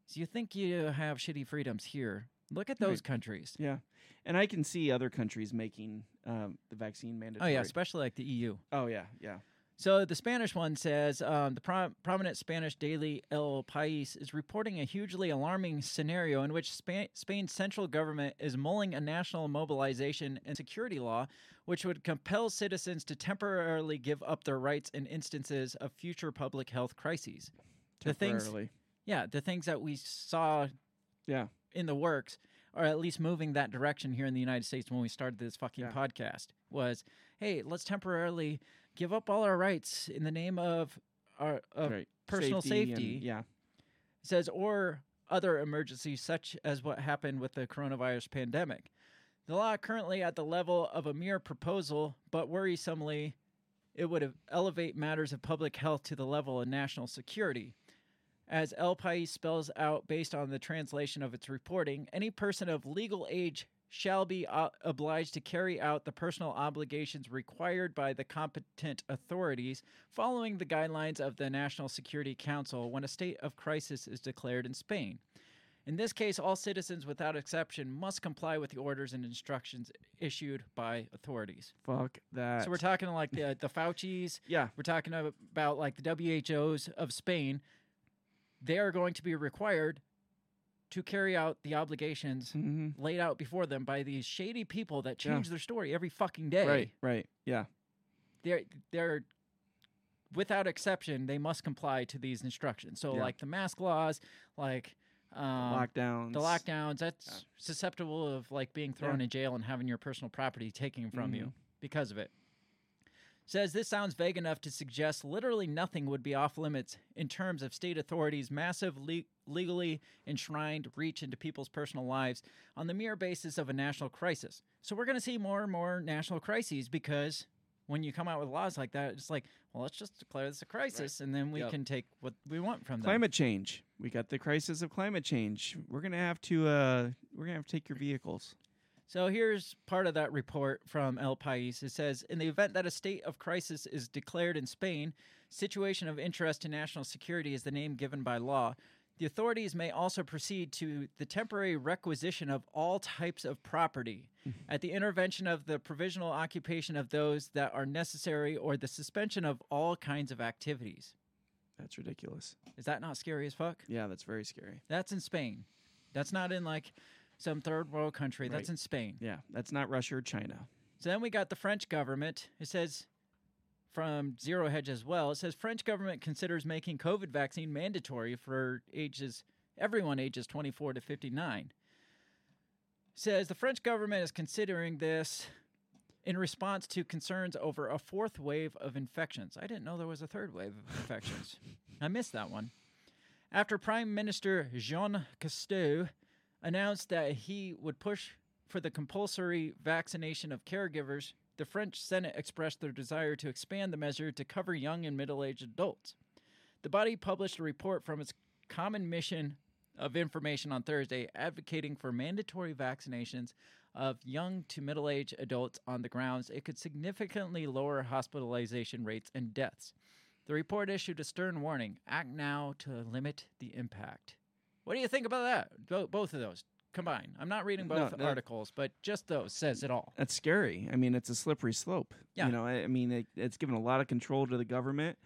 So you think you have shitty freedoms here, Look at those Right. countries. Yeah, and I can see other countries making um, the vaccine mandatory. Oh yeah, especially like the EU. Oh yeah, yeah. So the Spanish one says um, the pro- prominent Spanish daily El País is reporting a hugely alarming scenario in which Spa- Spain's central government is mulling a national mobilization and security law, which would compel citizens to temporarily give up their rights in instances of future public health crises. The things, Temporarily. yeah, the things that we saw Yeah. in the works, or at least moving that direction here in the United States when we started this fucking Yeah. podcast, was hey, let's temporarily give up all our rights in the name of our of right. personal and- safety. yeah. says or other emergencies such as what happened with the coronavirus pandemic. The law currently at the level of a mere proposal, but worrisomely, it would elevate matters of public health to the level of national security. As El País spells out based on the translation of its reporting, any person of legal age shall be uh, obliged to carry out the personal obligations required by the competent authorities following the guidelines of the National Security Council when a state of crisis is declared in Spain. In this case, all citizens without exception must comply with the orders and instructions issued by authorities. Fuck that. So we're talking like the the Fauci's, yeah. we're talking about like the WHOs of Spain. They are going to be required to carry out the obligations hmm laid out before them by these shady people that change their story every fucking day. Right. Right. Yeah. They're they're without exception they must comply to these instructions. So Yeah. like the mask laws, like um, Lockdowns. the lockdowns, that's Yeah. susceptible of like being thrown in jail and having your personal property taken from you because of it. Says this sounds vague enough to suggest literally nothing would be off limits in terms of state authorities' massive le- legally enshrined reach into people's personal lives on the mere basis of a national crisis. So we're going to see more and more national crises because when you come out with laws like that, it's like, well, let's just declare this a crisis and then we Yep. can take what we want from them. Climate change. We got the crisis of climate change. We're gonna have to. uh We're gonna have to take your vehicles. So here's part of that report from El País. It says In the event that a state of crisis is declared in Spain, situation of interest to national security is the name given by law. The authorities may also proceed to the temporary requisition of all types of property mm-hmm. at the intervention of the provisional occupation of those that are necessary or the suspension of all kinds of activities. That's ridiculous. Is that not scary as fuck? Yeah, that's very scary. That's in Spain. That's not in like some third world country. That's Right. in Spain. Yeah, that's not Russia or China. So then we got the French government. It says from Zero Hedge as well. It says French government considers making COVID vaccine mandatory for ages everyone ages 24 to 59. Says the French government is considering this in response to concerns over a fourth wave of infections. I didn't know there was a third wave of infections. I missed that one. After Prime Minister Jean Castex announced that he would push for the compulsory vaccination of caregivers, the French Senate expressed their desire to expand the measure to cover young and middle aged adults. The body published a report from its Common Mission of Information on Thursday advocating for mandatory vaccinations of young to middle aged adults on the grounds it could significantly lower hospitalization rates and deaths. The report issued a stern warning act now to limit the impact. What do you think about that? Bo- both of those combined. I'm not reading No, both that- articles, but just those says it all. That's scary. I mean, it's a slippery slope. Yeah. You know, I, I mean, it, it's given a lot of control to the government.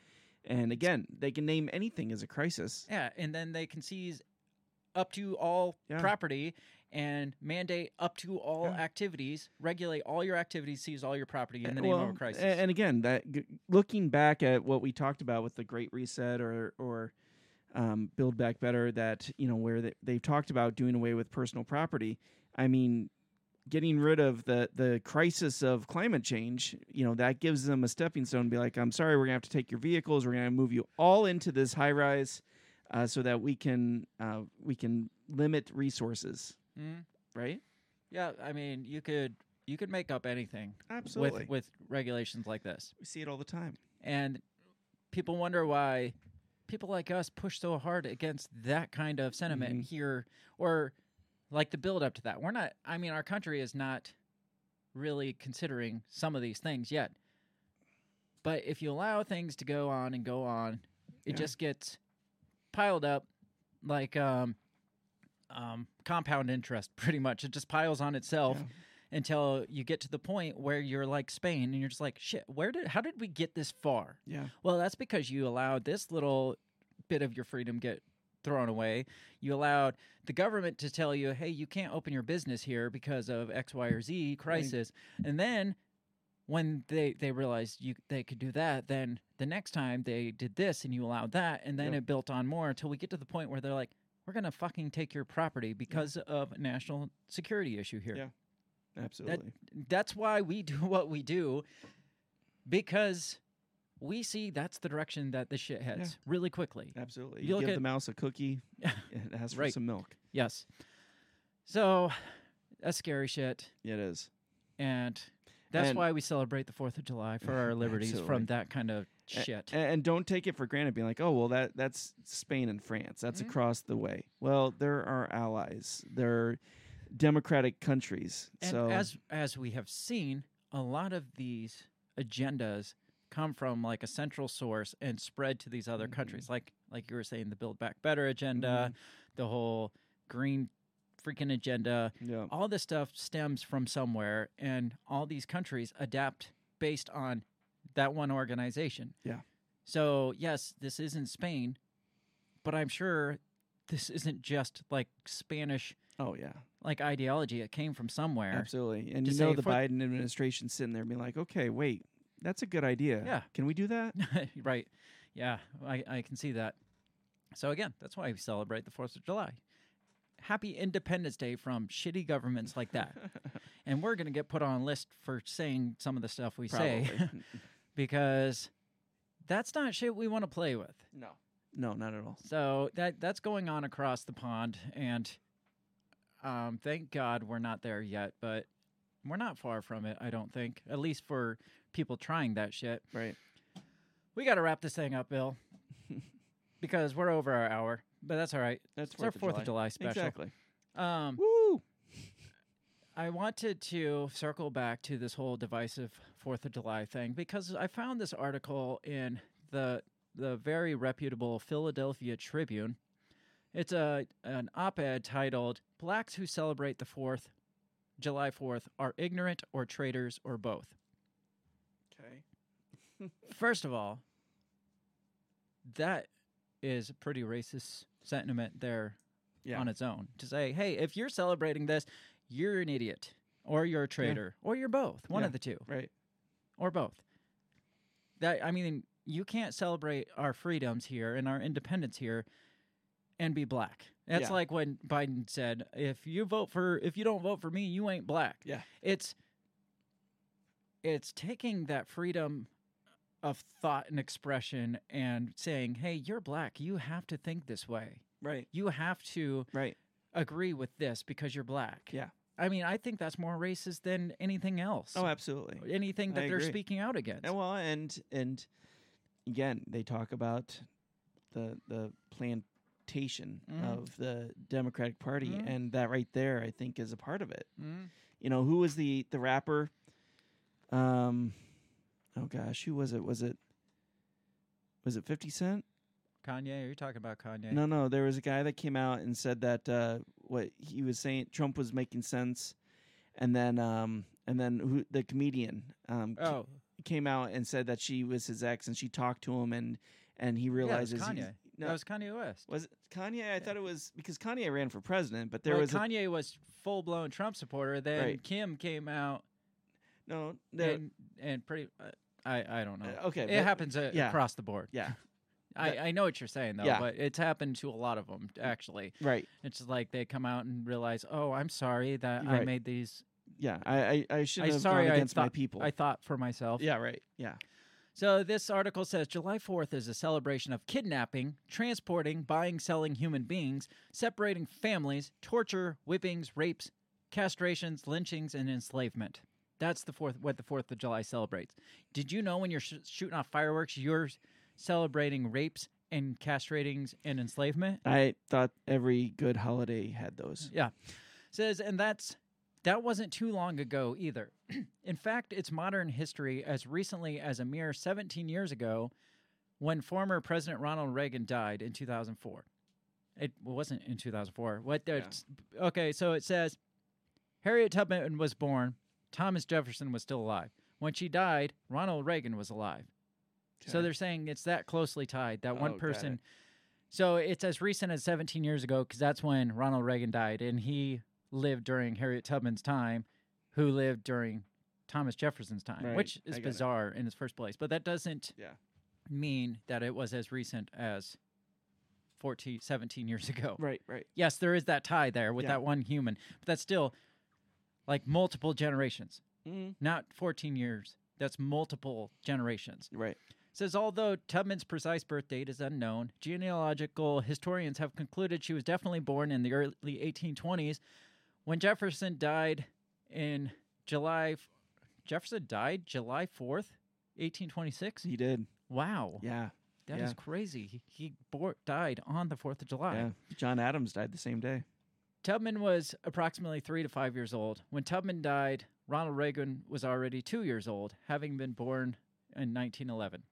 And again, they can name anything as a crisis. Yeah, and then they can seize up to all Yeah. property and mandate up to all Yeah. activities, regulate all your activities, seize all your property in the Uh, name well, of a crisis. And again, that g- looking back at what we talked about with the Great Reset or or um, Build Back Better, that you know where they, they've talked about doing away with personal property. I mean, getting rid of the the crisis of climate change, you know, that gives them a stepping stone. to Be like, I'm sorry, we're gonna have to take your vehicles. We're gonna move you all into this high rise, uh, so that we can uh, we can limit resources. Mhm. Right? Yeah, I mean, you could you could make up anything Absolutely. with with regulations like this. we see it all the time. And people wonder why people like us push so hard against that kind of sentiment Mhm. here or like the build up to that. We're not I mean our country is not really considering some of these things yet. But if you allow things to go on and go on, it Yeah. just gets piled up like um um, compound interest, pretty much. It just piles on itself Yeah. Until you get to the point where you're like Spain and you're just like, shit, where did, how did we get this far? Yeah. Well, that's because you allowed this little bit of your freedom get thrown away. You allowed the government to tell you, "Hey, you can't open your business here because of X, Y, or Z crisis." And then when they they realized you they could do that, then the next time they did this and you allowed that, and then Yep. it built on more until we get to the point where they're like, "We're gonna fucking take your property because of a national security issue here." Yeah. Absolutely. that's why we do what we do because we see that's the direction that the shit heads really quickly. Absolutely. you You give at- the mouse a cookie, it asks for Right. some milk. Yes. So that's scary shit. Yeah, it is. And that's And- why we celebrate the 4th of July for our liberties Absolutely. from that kind of shit. a- And, don't take it for granted, being like, oh, well, that that's Spain and France. That's Mhm. across the way. Well, they're our allies. They're democratic countries. And so as as we have seen, a lot of these agendas come from like a central source and spread to these other Mhm. countries. Like like you were saying, the Build Back Better agenda, Mm-hmm. the whole green freaking agenda. yeah, All this stuff stems from somewhere, and all these countries adapt based on that one organization. Yeah. So yes, this isn't Spain, but I'm sure this isn't just like Spanish oh yeah, like ideology. It came from somewhere. absolutely. And you know the Biden administration sitting there being like, okay, wait, that's a good idea. Yeah. can we do that? right. Yeah, I, I can see that. So again, that's why we celebrate the Fourth of July. Happy Independence Day from shitty governments like that. and we're gonna get put on a list for saying some of the stuff we say because that's not shit we want to play with. no, no, not at all. So that that's going on across the pond, and um, thank God we're not there yet. But we're not far from it. I don't think, at least for people trying that shit. Right. We got to wrap this thing up, Bill, because we're over our hour. But that's all right. That's our Fourth of July special. Exactly. Um, Woo! I wanted to circle back to this whole divisive Fourth of July thing because I found this article in the the very reputable Philadelphia Tribune. It's a an op-ed titled "Blacks Who Celebrate the Fourth, July Fourth, Are Ignorant or Traitors or Both." Okay. First of all, that is a pretty racist sentiment there Yeah. on its own to say, hey, if you're celebrating this, you're an idiot, or you're a traitor, or you're both, one Yeah. of the two, Right. or both. That I mean, you can't celebrate our freedoms here and our independence here and be black. That's Yeah. like when Biden said, if you vote for if you don't vote for me, you ain't black. Yeah. It's it's taking that freedom of thought and expression and saying, "Hey, you're black. You have to think this way. Right. You have to Right. agree with this because you're black." Yeah. I mean, I think that's more racist than anything else. Oh, absolutely. anything that I they're agree. speaking out against. And well, and and again, they talk about the the plantation Mhm. of the Democratic Party, Mhm. and that right there, I think, is a part of it. Mm. You know, who was the the rapper? Um, oh gosh, who was it? Was it was it Fifty Cent? Kanye, are you talking about Kanye? No, no, there was a guy that came out and said that uh, what he was saying, Trump was making sense, and then um, and then who the comedian um, ca- Oh, came out and said that she was his ex and she talked to him and and he yeah, realizes he's- Kanye. No, That was Kanye West. was it Kanye? I thought it was because Kanye ran for president, but there Well, was a, Kanye was full blown Trump supporter. Then Right. Kim came out no there. and and pretty. Uh, I I don't know. uh, okay, it but- happens uh, yeah. across the board. Yeah, I, I know what you're saying though, Yeah. but it's happened to a lot of them actually. right. It's like they come out and realize, oh, I'm sorry that I made these. Yeah, I I, I shouldn't I have sorry gone against my people. I thought for myself. yeah, right. Yeah, So this article says July 4th is a celebration of kidnapping, transporting, buying, selling human beings, separating families, torture, whippings, rapes, castrations, lynchings, and enslavement. That's the fourth what the Fourth of July celebrates. Did you know when you're sh- shooting off fireworks, you're celebrating rapes and castratings and enslavement? I thought every good holiday had those. Yeah. Says, and that's that wasn't too long ago either. In fact, it's modern history as recently as a mere 17 years ago when former President Ronald Reagan died in 2004. It wasn't in 2004. What? the- Okay, so it says Harriet Tubman was born. Thomas Jefferson was still alive. When she died, Ronald Reagan was alive. So they're saying it's that closely tied. That Oh, one person. it. So it's as recent as 17 years ago because that's when Ronald Reagan died, and he lived during Harriet Tubman's time, who lived during Thomas Jefferson's time, Right, which is got it. bizarre in its first place. But that doesn't Yeah. mean that it was as recent as 14, 17 years ago. Right, right. Yes, there is that tie there with Yeah. that one human, but that's still like multiple generations, Mm, not 14 years. That's multiple generations. right. Says although Tubman's precise birth date is unknown, genealogical historians have concluded she was definitely born in the early 1820s. When Jefferson died in July, Jefferson died July 4th, 1826. He did. Wow, Yeah. that is yeah. crazy. He, he bor- died on the 4th of July. Yeah. John Adams died the same day. Tubman was approximately three to five years old. When Tubman died, Ronald Reagan was already two years old, having been born in 1911.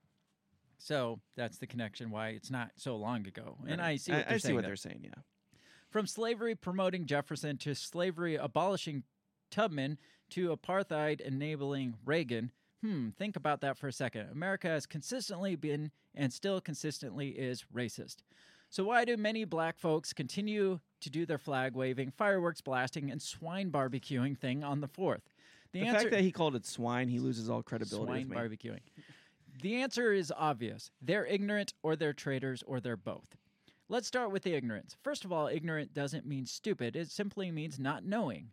So that's the connection why it's not so long ago. And I see what they're I see what they're saying, yeah. From slavery promoting Jefferson to slavery abolishing Tubman to apartheid enabling Reagan. Hmm, think about that for a second. America has consistently been and still consistently is racist. So why do many black folks continue to do their flag waving, fireworks blasting, and swine barbecuing thing on the 4th? The, fact that he called it swine, he loses all credibility swine with me. barbecuing. The answer is obvious. They're ignorant or they're traitors or they're both. Let's start with the ignorance. First of all, ignorant doesn't mean stupid. It simply means not knowing.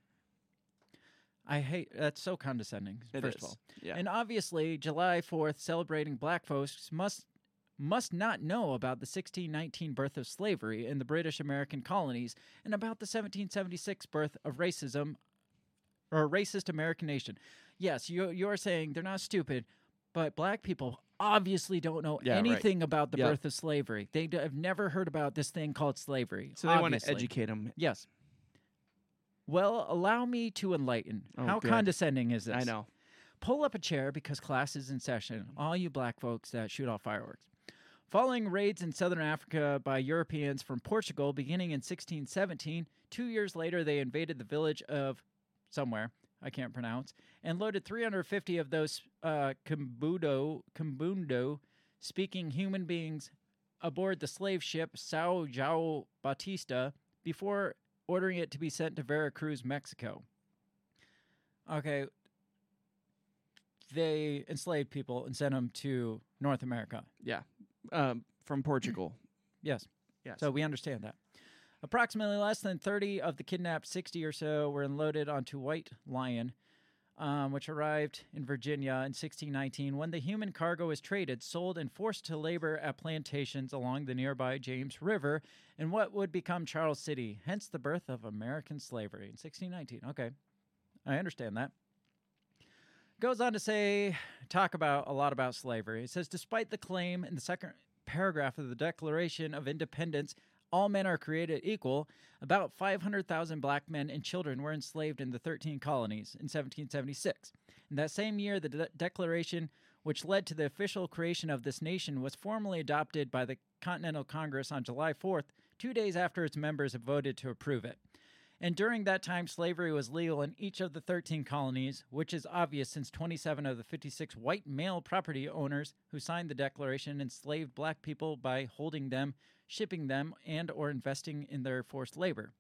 I hate that's so condescending. It first is. of all, Yeah. and obviously, July Fourth celebrating Black folks must must not know about the 1619 birth of slavery in the British American colonies and about the 1776 birth of racism or a racist American nation. Yes, you you're saying they're not stupid, but black people obviously don't know Yeah, right. anything about the Yep. birth of slavery. They d- have never heard about this thing called slavery. so they want to educate them. Yes. Well, allow me to enlighten. Oh, How good. condescending is this? I know. Pull up a chair because class is in session. All you black folks that shoot off fireworks. Following raids in southern Africa by Europeans from Portugal beginning in 1617, two years later they invaded the village of somewhere, I can't pronounce, and loaded 350 of those uh, Kumbundo, Kumbundo speaking human beings aboard the slave ship Sao Joao Batista before ordering it to be sent to Veracruz, Mexico. Okay, they enslaved people and sent them to North America. Yeah. Um, from Portugal. Yes. Yes. So we understand that. Approximately less than 30 of the kidnapped 60 or so were unloaded onto White Lion, um, which arrived in Virginia in 1619 when the human cargo was traded, sold, and forced to labor at plantations along the nearby James River in what would become Charles City, hence the birth of American slavery in 1619. Okay. I understand that. Goes on to say, talk about a lot about slavery. It says, despite the claim in the second paragraph of the Declaration of Independence, all men are created equal, about 500,000 black men and children were enslaved in the 13 colonies in 1776. In that same year, the de- Declaration, which led to the official creation of this nation, was formally adopted by the Continental Congress on July 4th, two days after its members voted to approve it. And during that time, slavery was legal in each of the 13 colonies, which is obvious since 27 of the 56 white male property owners who signed the declaration enslaved black people by holding them, shipping them, and or investing in their forced labor.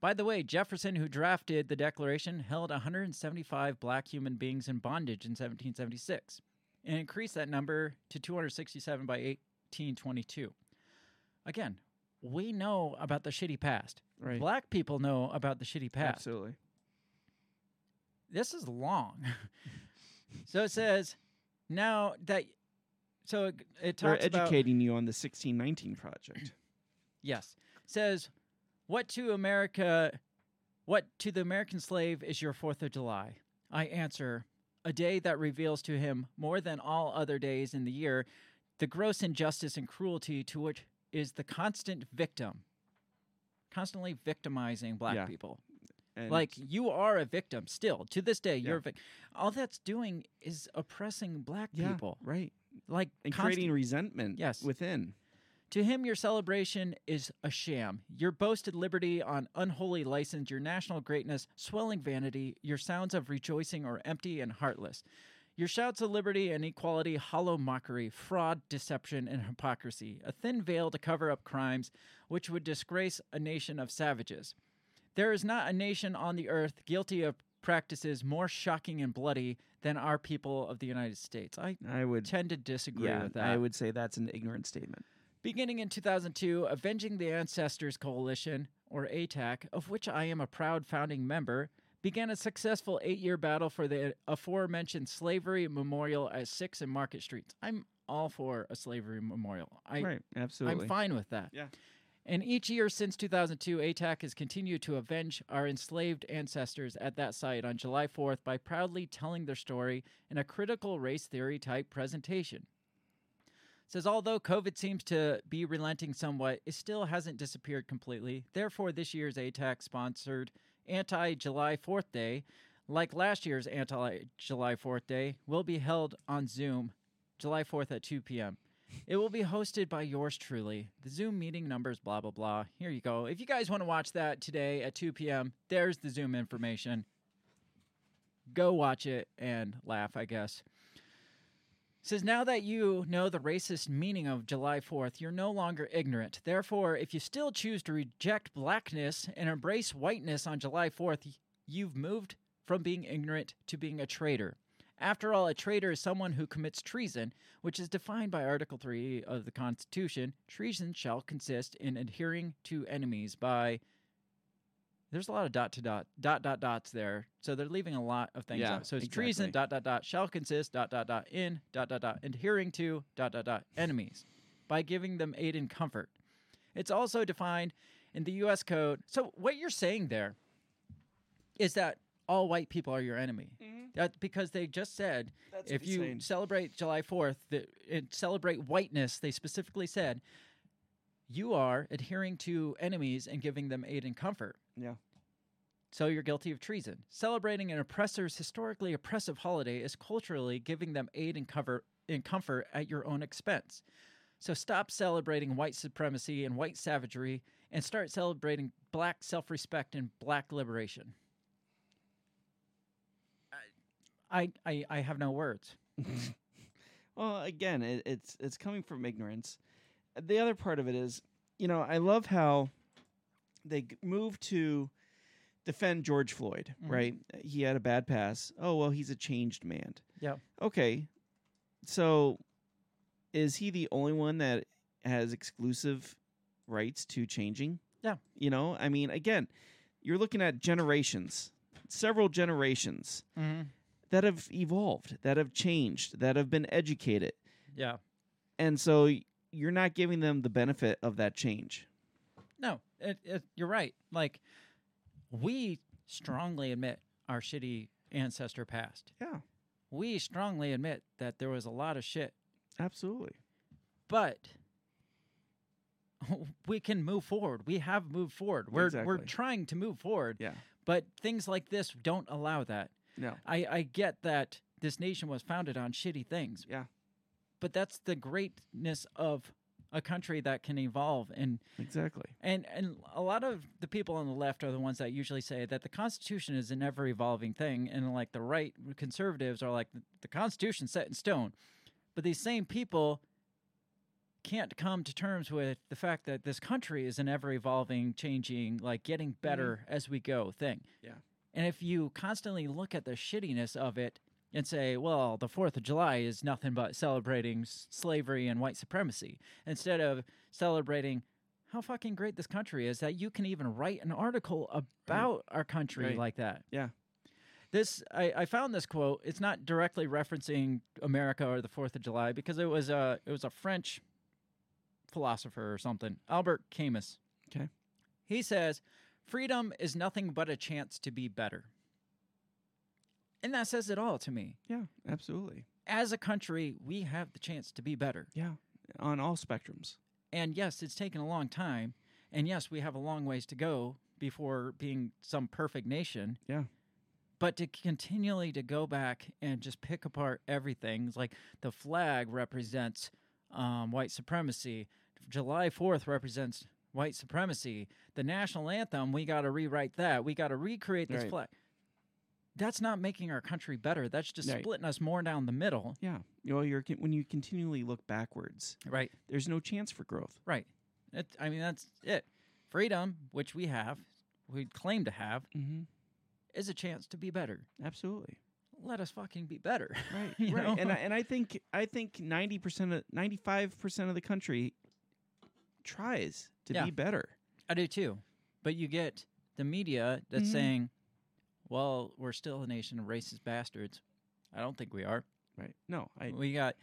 By the way, Jefferson, who drafted the declaration, held 175 black human beings in bondage in 1776 and increased that number to 267 by 1822. Again, we know about the shitty past. Right. Black people know about the shitty past. Absolutely. This is long. so it says now that so it, it talks about educating you on the 1619 project. yes says what to America what to the American slave is your 4th of July. I answer a day that reveals to him more than all other days in the year the gross injustice and cruelty to which is the constant victim constantly victimizing black Yeah. people. And like you are a victim still to this day Yeah. you're vic- all that's doing is oppressing black yeah, people right. like And constant- creating resentment Yes. within. To him, your celebration is a sham. Your boasted liberty on unholy license, your national greatness, swelling vanity, your sounds of rejoicing are empty and heartless. Your shouts of liberty and equality, hollow mockery, fraud, deception, and hypocrisy, a thin veil to cover up crimes which would disgrace a nation of savages. There is not a nation on the earth guilty of practices more shocking and bloody than our people of the United States. I I would. tend to disagree Yeah, with that. I would say that's an ignorant statement. Beginning in 2002, Avenging the Ancestors Coalition, or ATAC, of which I am a proud founding member, began a successful eight year battle for the aforementioned slavery memorial at 6 and Market Streets. I'm all for a slavery memorial. I, right. Absolutely. I'm fine with that. Yeah. And each year since 2002, ATAC has continued to avenge our enslaved ancestors at that site on July 4th by proudly telling their story in a critical race theory type presentation. Says although COVID seems to be relenting somewhat, it still hasn't disappeared completely. Therefore, this year's ATAC sponsored Anti July 4th Day, like last year's Anti July 4th Day, will be held on Zoom July 4th at 2 p.m. It will be hosted by yours truly. The Zoom meeting numbers, blah, blah, blah. Here you go. If you guys want to watch that today at 2 p.m., there's the Zoom information. Go watch it and laugh, I guess. Says now that you know the racist meaning of July 4th, you're no longer ignorant. Therefore, if you still choose to reject blackness and embrace whiteness on July 4th, you've moved from being ignorant to being a traitor. After all, a traitor is someone who commits treason, which is defined by Article 3 of the Constitution. Treason shall consist in adhering to enemies by. There's a lot of dot to dot, dot, dot, dots there. So they're leaving a lot of things Yeah, out. So it's treason, dot, dot, dot, shall consist, dot, dot, dot, in, dot, dot, dot, adhering to, dot, dot, dot, enemies by giving them aid and comfort. It's also defined in the U.S. Code. So what you're saying there is that all white people are your enemy. That because they just said That's if what you saying. celebrate July 4th, the, and celebrate whiteness, they specifically said you are adhering to enemies and giving them aid and comfort. Yeah. So you're guilty of treason. Celebrating an oppressor's historically oppressive holiday is culturally giving them aid and cover and comfort at your own expense. So stop celebrating white supremacy and white savagery and start celebrating black self-respect and black liberation. I I, I have no words. Well, again, it, it's it's coming from ignorance. The other part of it is, you know, I love how they moved to defend George Floyd. Mhm. Right? He had a bad pass. Oh well, he's a changed man. Yeah. Okay, so is he the only one that has exclusive rights to changing? Yeah. You know, I mean, again, you're looking at generations, several generations Mm-hmm. that have evolved, that have changed, that have been educated. Yeah. And so you're not giving them the benefit of that change. It, it, you're right. Like, we strongly admit our shitty ancestor past. Yeah, We strongly admit that there was a lot of shit, absolutely. but we can move forward. We have moved forward. We're we're trying to move forward, Yeah. but things like this don't allow that. No. I, I get that this nation was founded on shitty things. Yeah. But that's the greatness of a country that can evolve and Exactly. And and a lot of the people on the left are the ones that usually say that the Constitution is an ever evolving thing, and like the right conservatives are like the, constitution set in stone. But these same people can't come to terms with the fact that this country is an ever evolving, changing, like getting mm-hmm. better as we go thing. Yeah. And if you constantly look at the shittiness of it and say, well, the 4th of July is nothing but celebrating s- slavery and white supremacy, instead of celebrating how fucking great this country is that you can even write an article about our country Right. like that. Yeah. This I, I found this quote. It's not directly referencing America or the Fourth of July because it was a it was a French philosopher or something, Albert Camus. Okay. He says, "Freedom is nothing but a chance to be better," and that says it all to me. Yeah, absolutely. As a country, we have the chance to be better. Yeah. On all spectrums. And yes, it's taken a long time. And yes, we have a long ways to go before being some perfect nation. Yeah. But to continually to go back and just pick apart everything, like the flag represents um, white supremacy. July 4th represents white supremacy. The national anthem, we got to rewrite that. We got to recreate this Right. flag. That's not making our country better. That's just Right. splitting us more down the middle. Yeah. You know, you're when you continually look backwards, Right. there's no chance for growth. Right. It, I mean, that's it. Freedom, which we have, we claim to have, Mm-hmm. is a chance to be better. Absolutely. Let us fucking be better. Right. Right. know? And I, and I think I think ninety percent of ninety five percent of the country tries to Yeah. be better. I do too. But you get the media that's Mhm. saying, well, we're still a nation of racist bastards. I don't think we are. Right. No. I. we got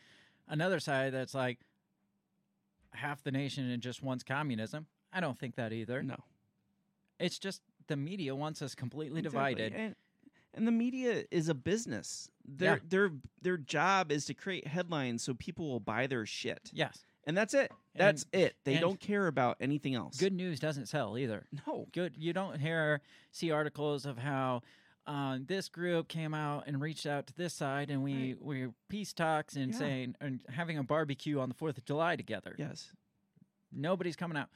another side that's like half the nation and just wants communism. I don't think that either. No. It's just the media wants us completely Exactly. divided. And, and the media is a business. Their Yeah. their their job is to create headlines so people will buy their shit. Yes. And that's it. That's it. They don't care about anything else. Good news doesn't sell either. No. Good. You don't hear see articles of how uh, this group came out and reached out to this side, and we Right. we peace talks and Yeah. saying and having a barbecue on the Fourth of July together. Yes. Nobody's coming out.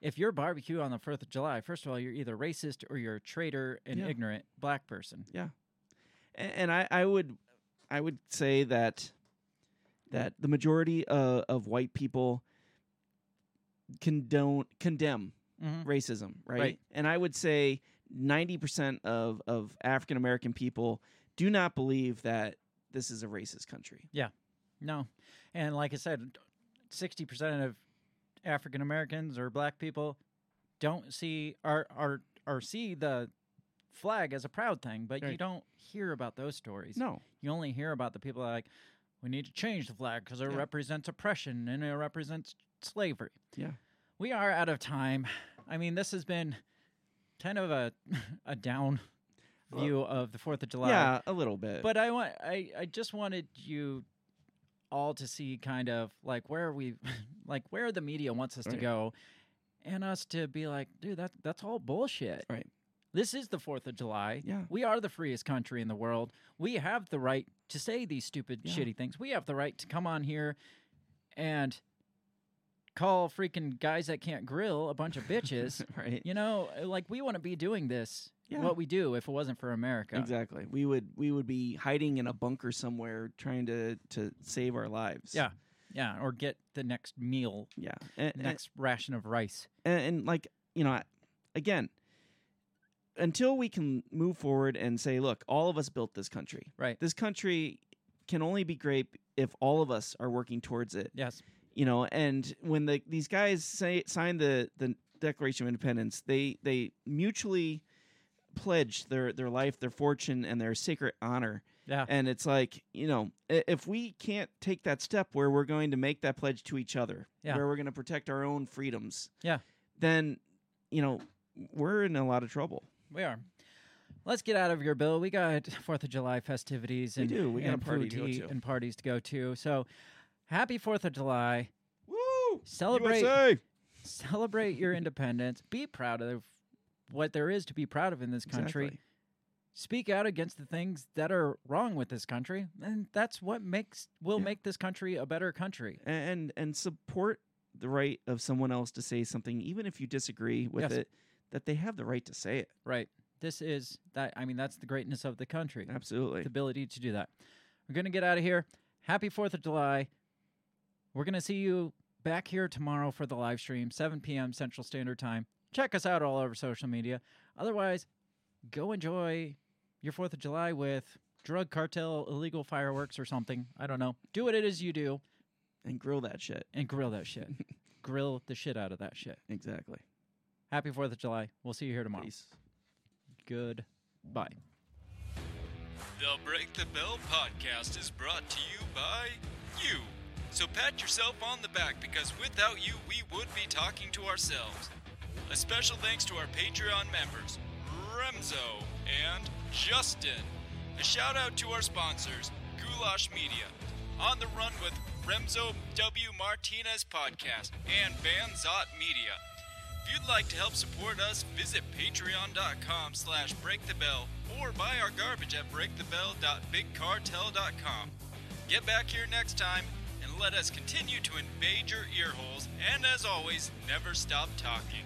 If you're barbecue on the Fourth of July, first of all, you're either racist or you're a traitor and Yeah. ignorant black person. A- And I, I would I would say that that the majority of, of white people condone condemn Mm-hmm. racism, right? Right. And I would say ninety percent of of African American people do not believe that this is a racist country. Yeah, no, and like I said, sixty percent of African Americans or Black people don't see or or or see the flag as a proud thing, but you don't hear about those stories. No. you only hear about the people that are like we need to change the flag because it Yeah. represents oppression and it represents slavery. Yeah. we are out of time. I mean, this has been kind of a a down uh, view of the Fourth of July. Yeah, a little bit. But I want I, I just wanted you all to see kind of like where we like where the media wants us to go and us to be like, dude, that that's all bullshit. Right. This is the 4th of July. Yeah. We are the freest country in the world. We have the right to say these stupid Yeah. shitty things. We have the right to come on here and call freaking guys that can't grill a bunch of bitches. right. you know, like we want to be doing this Yeah. what we do if it wasn't for America. Exactly. We would we would be hiding in a bunker somewhere trying to to save our lives. Yeah. Yeah, or get the next meal, Yeah. And, and- next ration of rice. and, and like you know again until we can move forward and say look all of us built this country Right. this country can only be great if all of us are working towards it Yes. you know and when the these guys say sign the the declaration of independence they they mutually pledged their their life their fortune and their sacred honor Yeah. and it's like you know if we can't take that step where we're going to make that pledge to each other Yeah. where we're going to protect our own freedoms Yeah. then you know we're in a lot of trouble We are. Let's get out of here, Bill. We got Fourth of July festivities We and, do. We got a party to go eat to. and parties to go to. So, happy Fourth of July! Woo! Celebrate, USA! celebrate your independence. Be proud of what there is to be proud of in this country. Exactly. Speak out against the things that are wrong with this country, and that's what makes will Yeah. make this country a better country. and and support the right of someone else to say something even if you disagree with Yes. it that they have the right to say it Right. This is that. I mean, that's the greatness of the country. absolutely the ability to do that. We're going to get out of here. Happy 4th of July. We're going to see you back here tomorrow for the live stream, 7 p.m. Central Standard Time. Check us out all over social media. Otherwise, go enjoy your 4th of July with drug cartel, illegal fireworks, or something. I don't know. Do what it is you do and grill that shit and grill that shit. grill the shit out of that shit. exactly Happy 4th of July. We'll see you here tomorrow. Peace. Goodbye. The Break the Bell podcast is brought to you by you. So pat yourself on the back because without you, we would be talking to ourselves. A special thanks to our Patreon members, Remzo and Justin. A shout out to our sponsors, Goulash Media, On the Run with Remzo W. Martinez Podcast, and Banzot Media. If you'd like to help support us, visit patreon.com slash breakthebell or buy our garbage at breakthebell.bigcartel.com. Get back here next time and let us continue to invade your earholes and as always, never stop talking.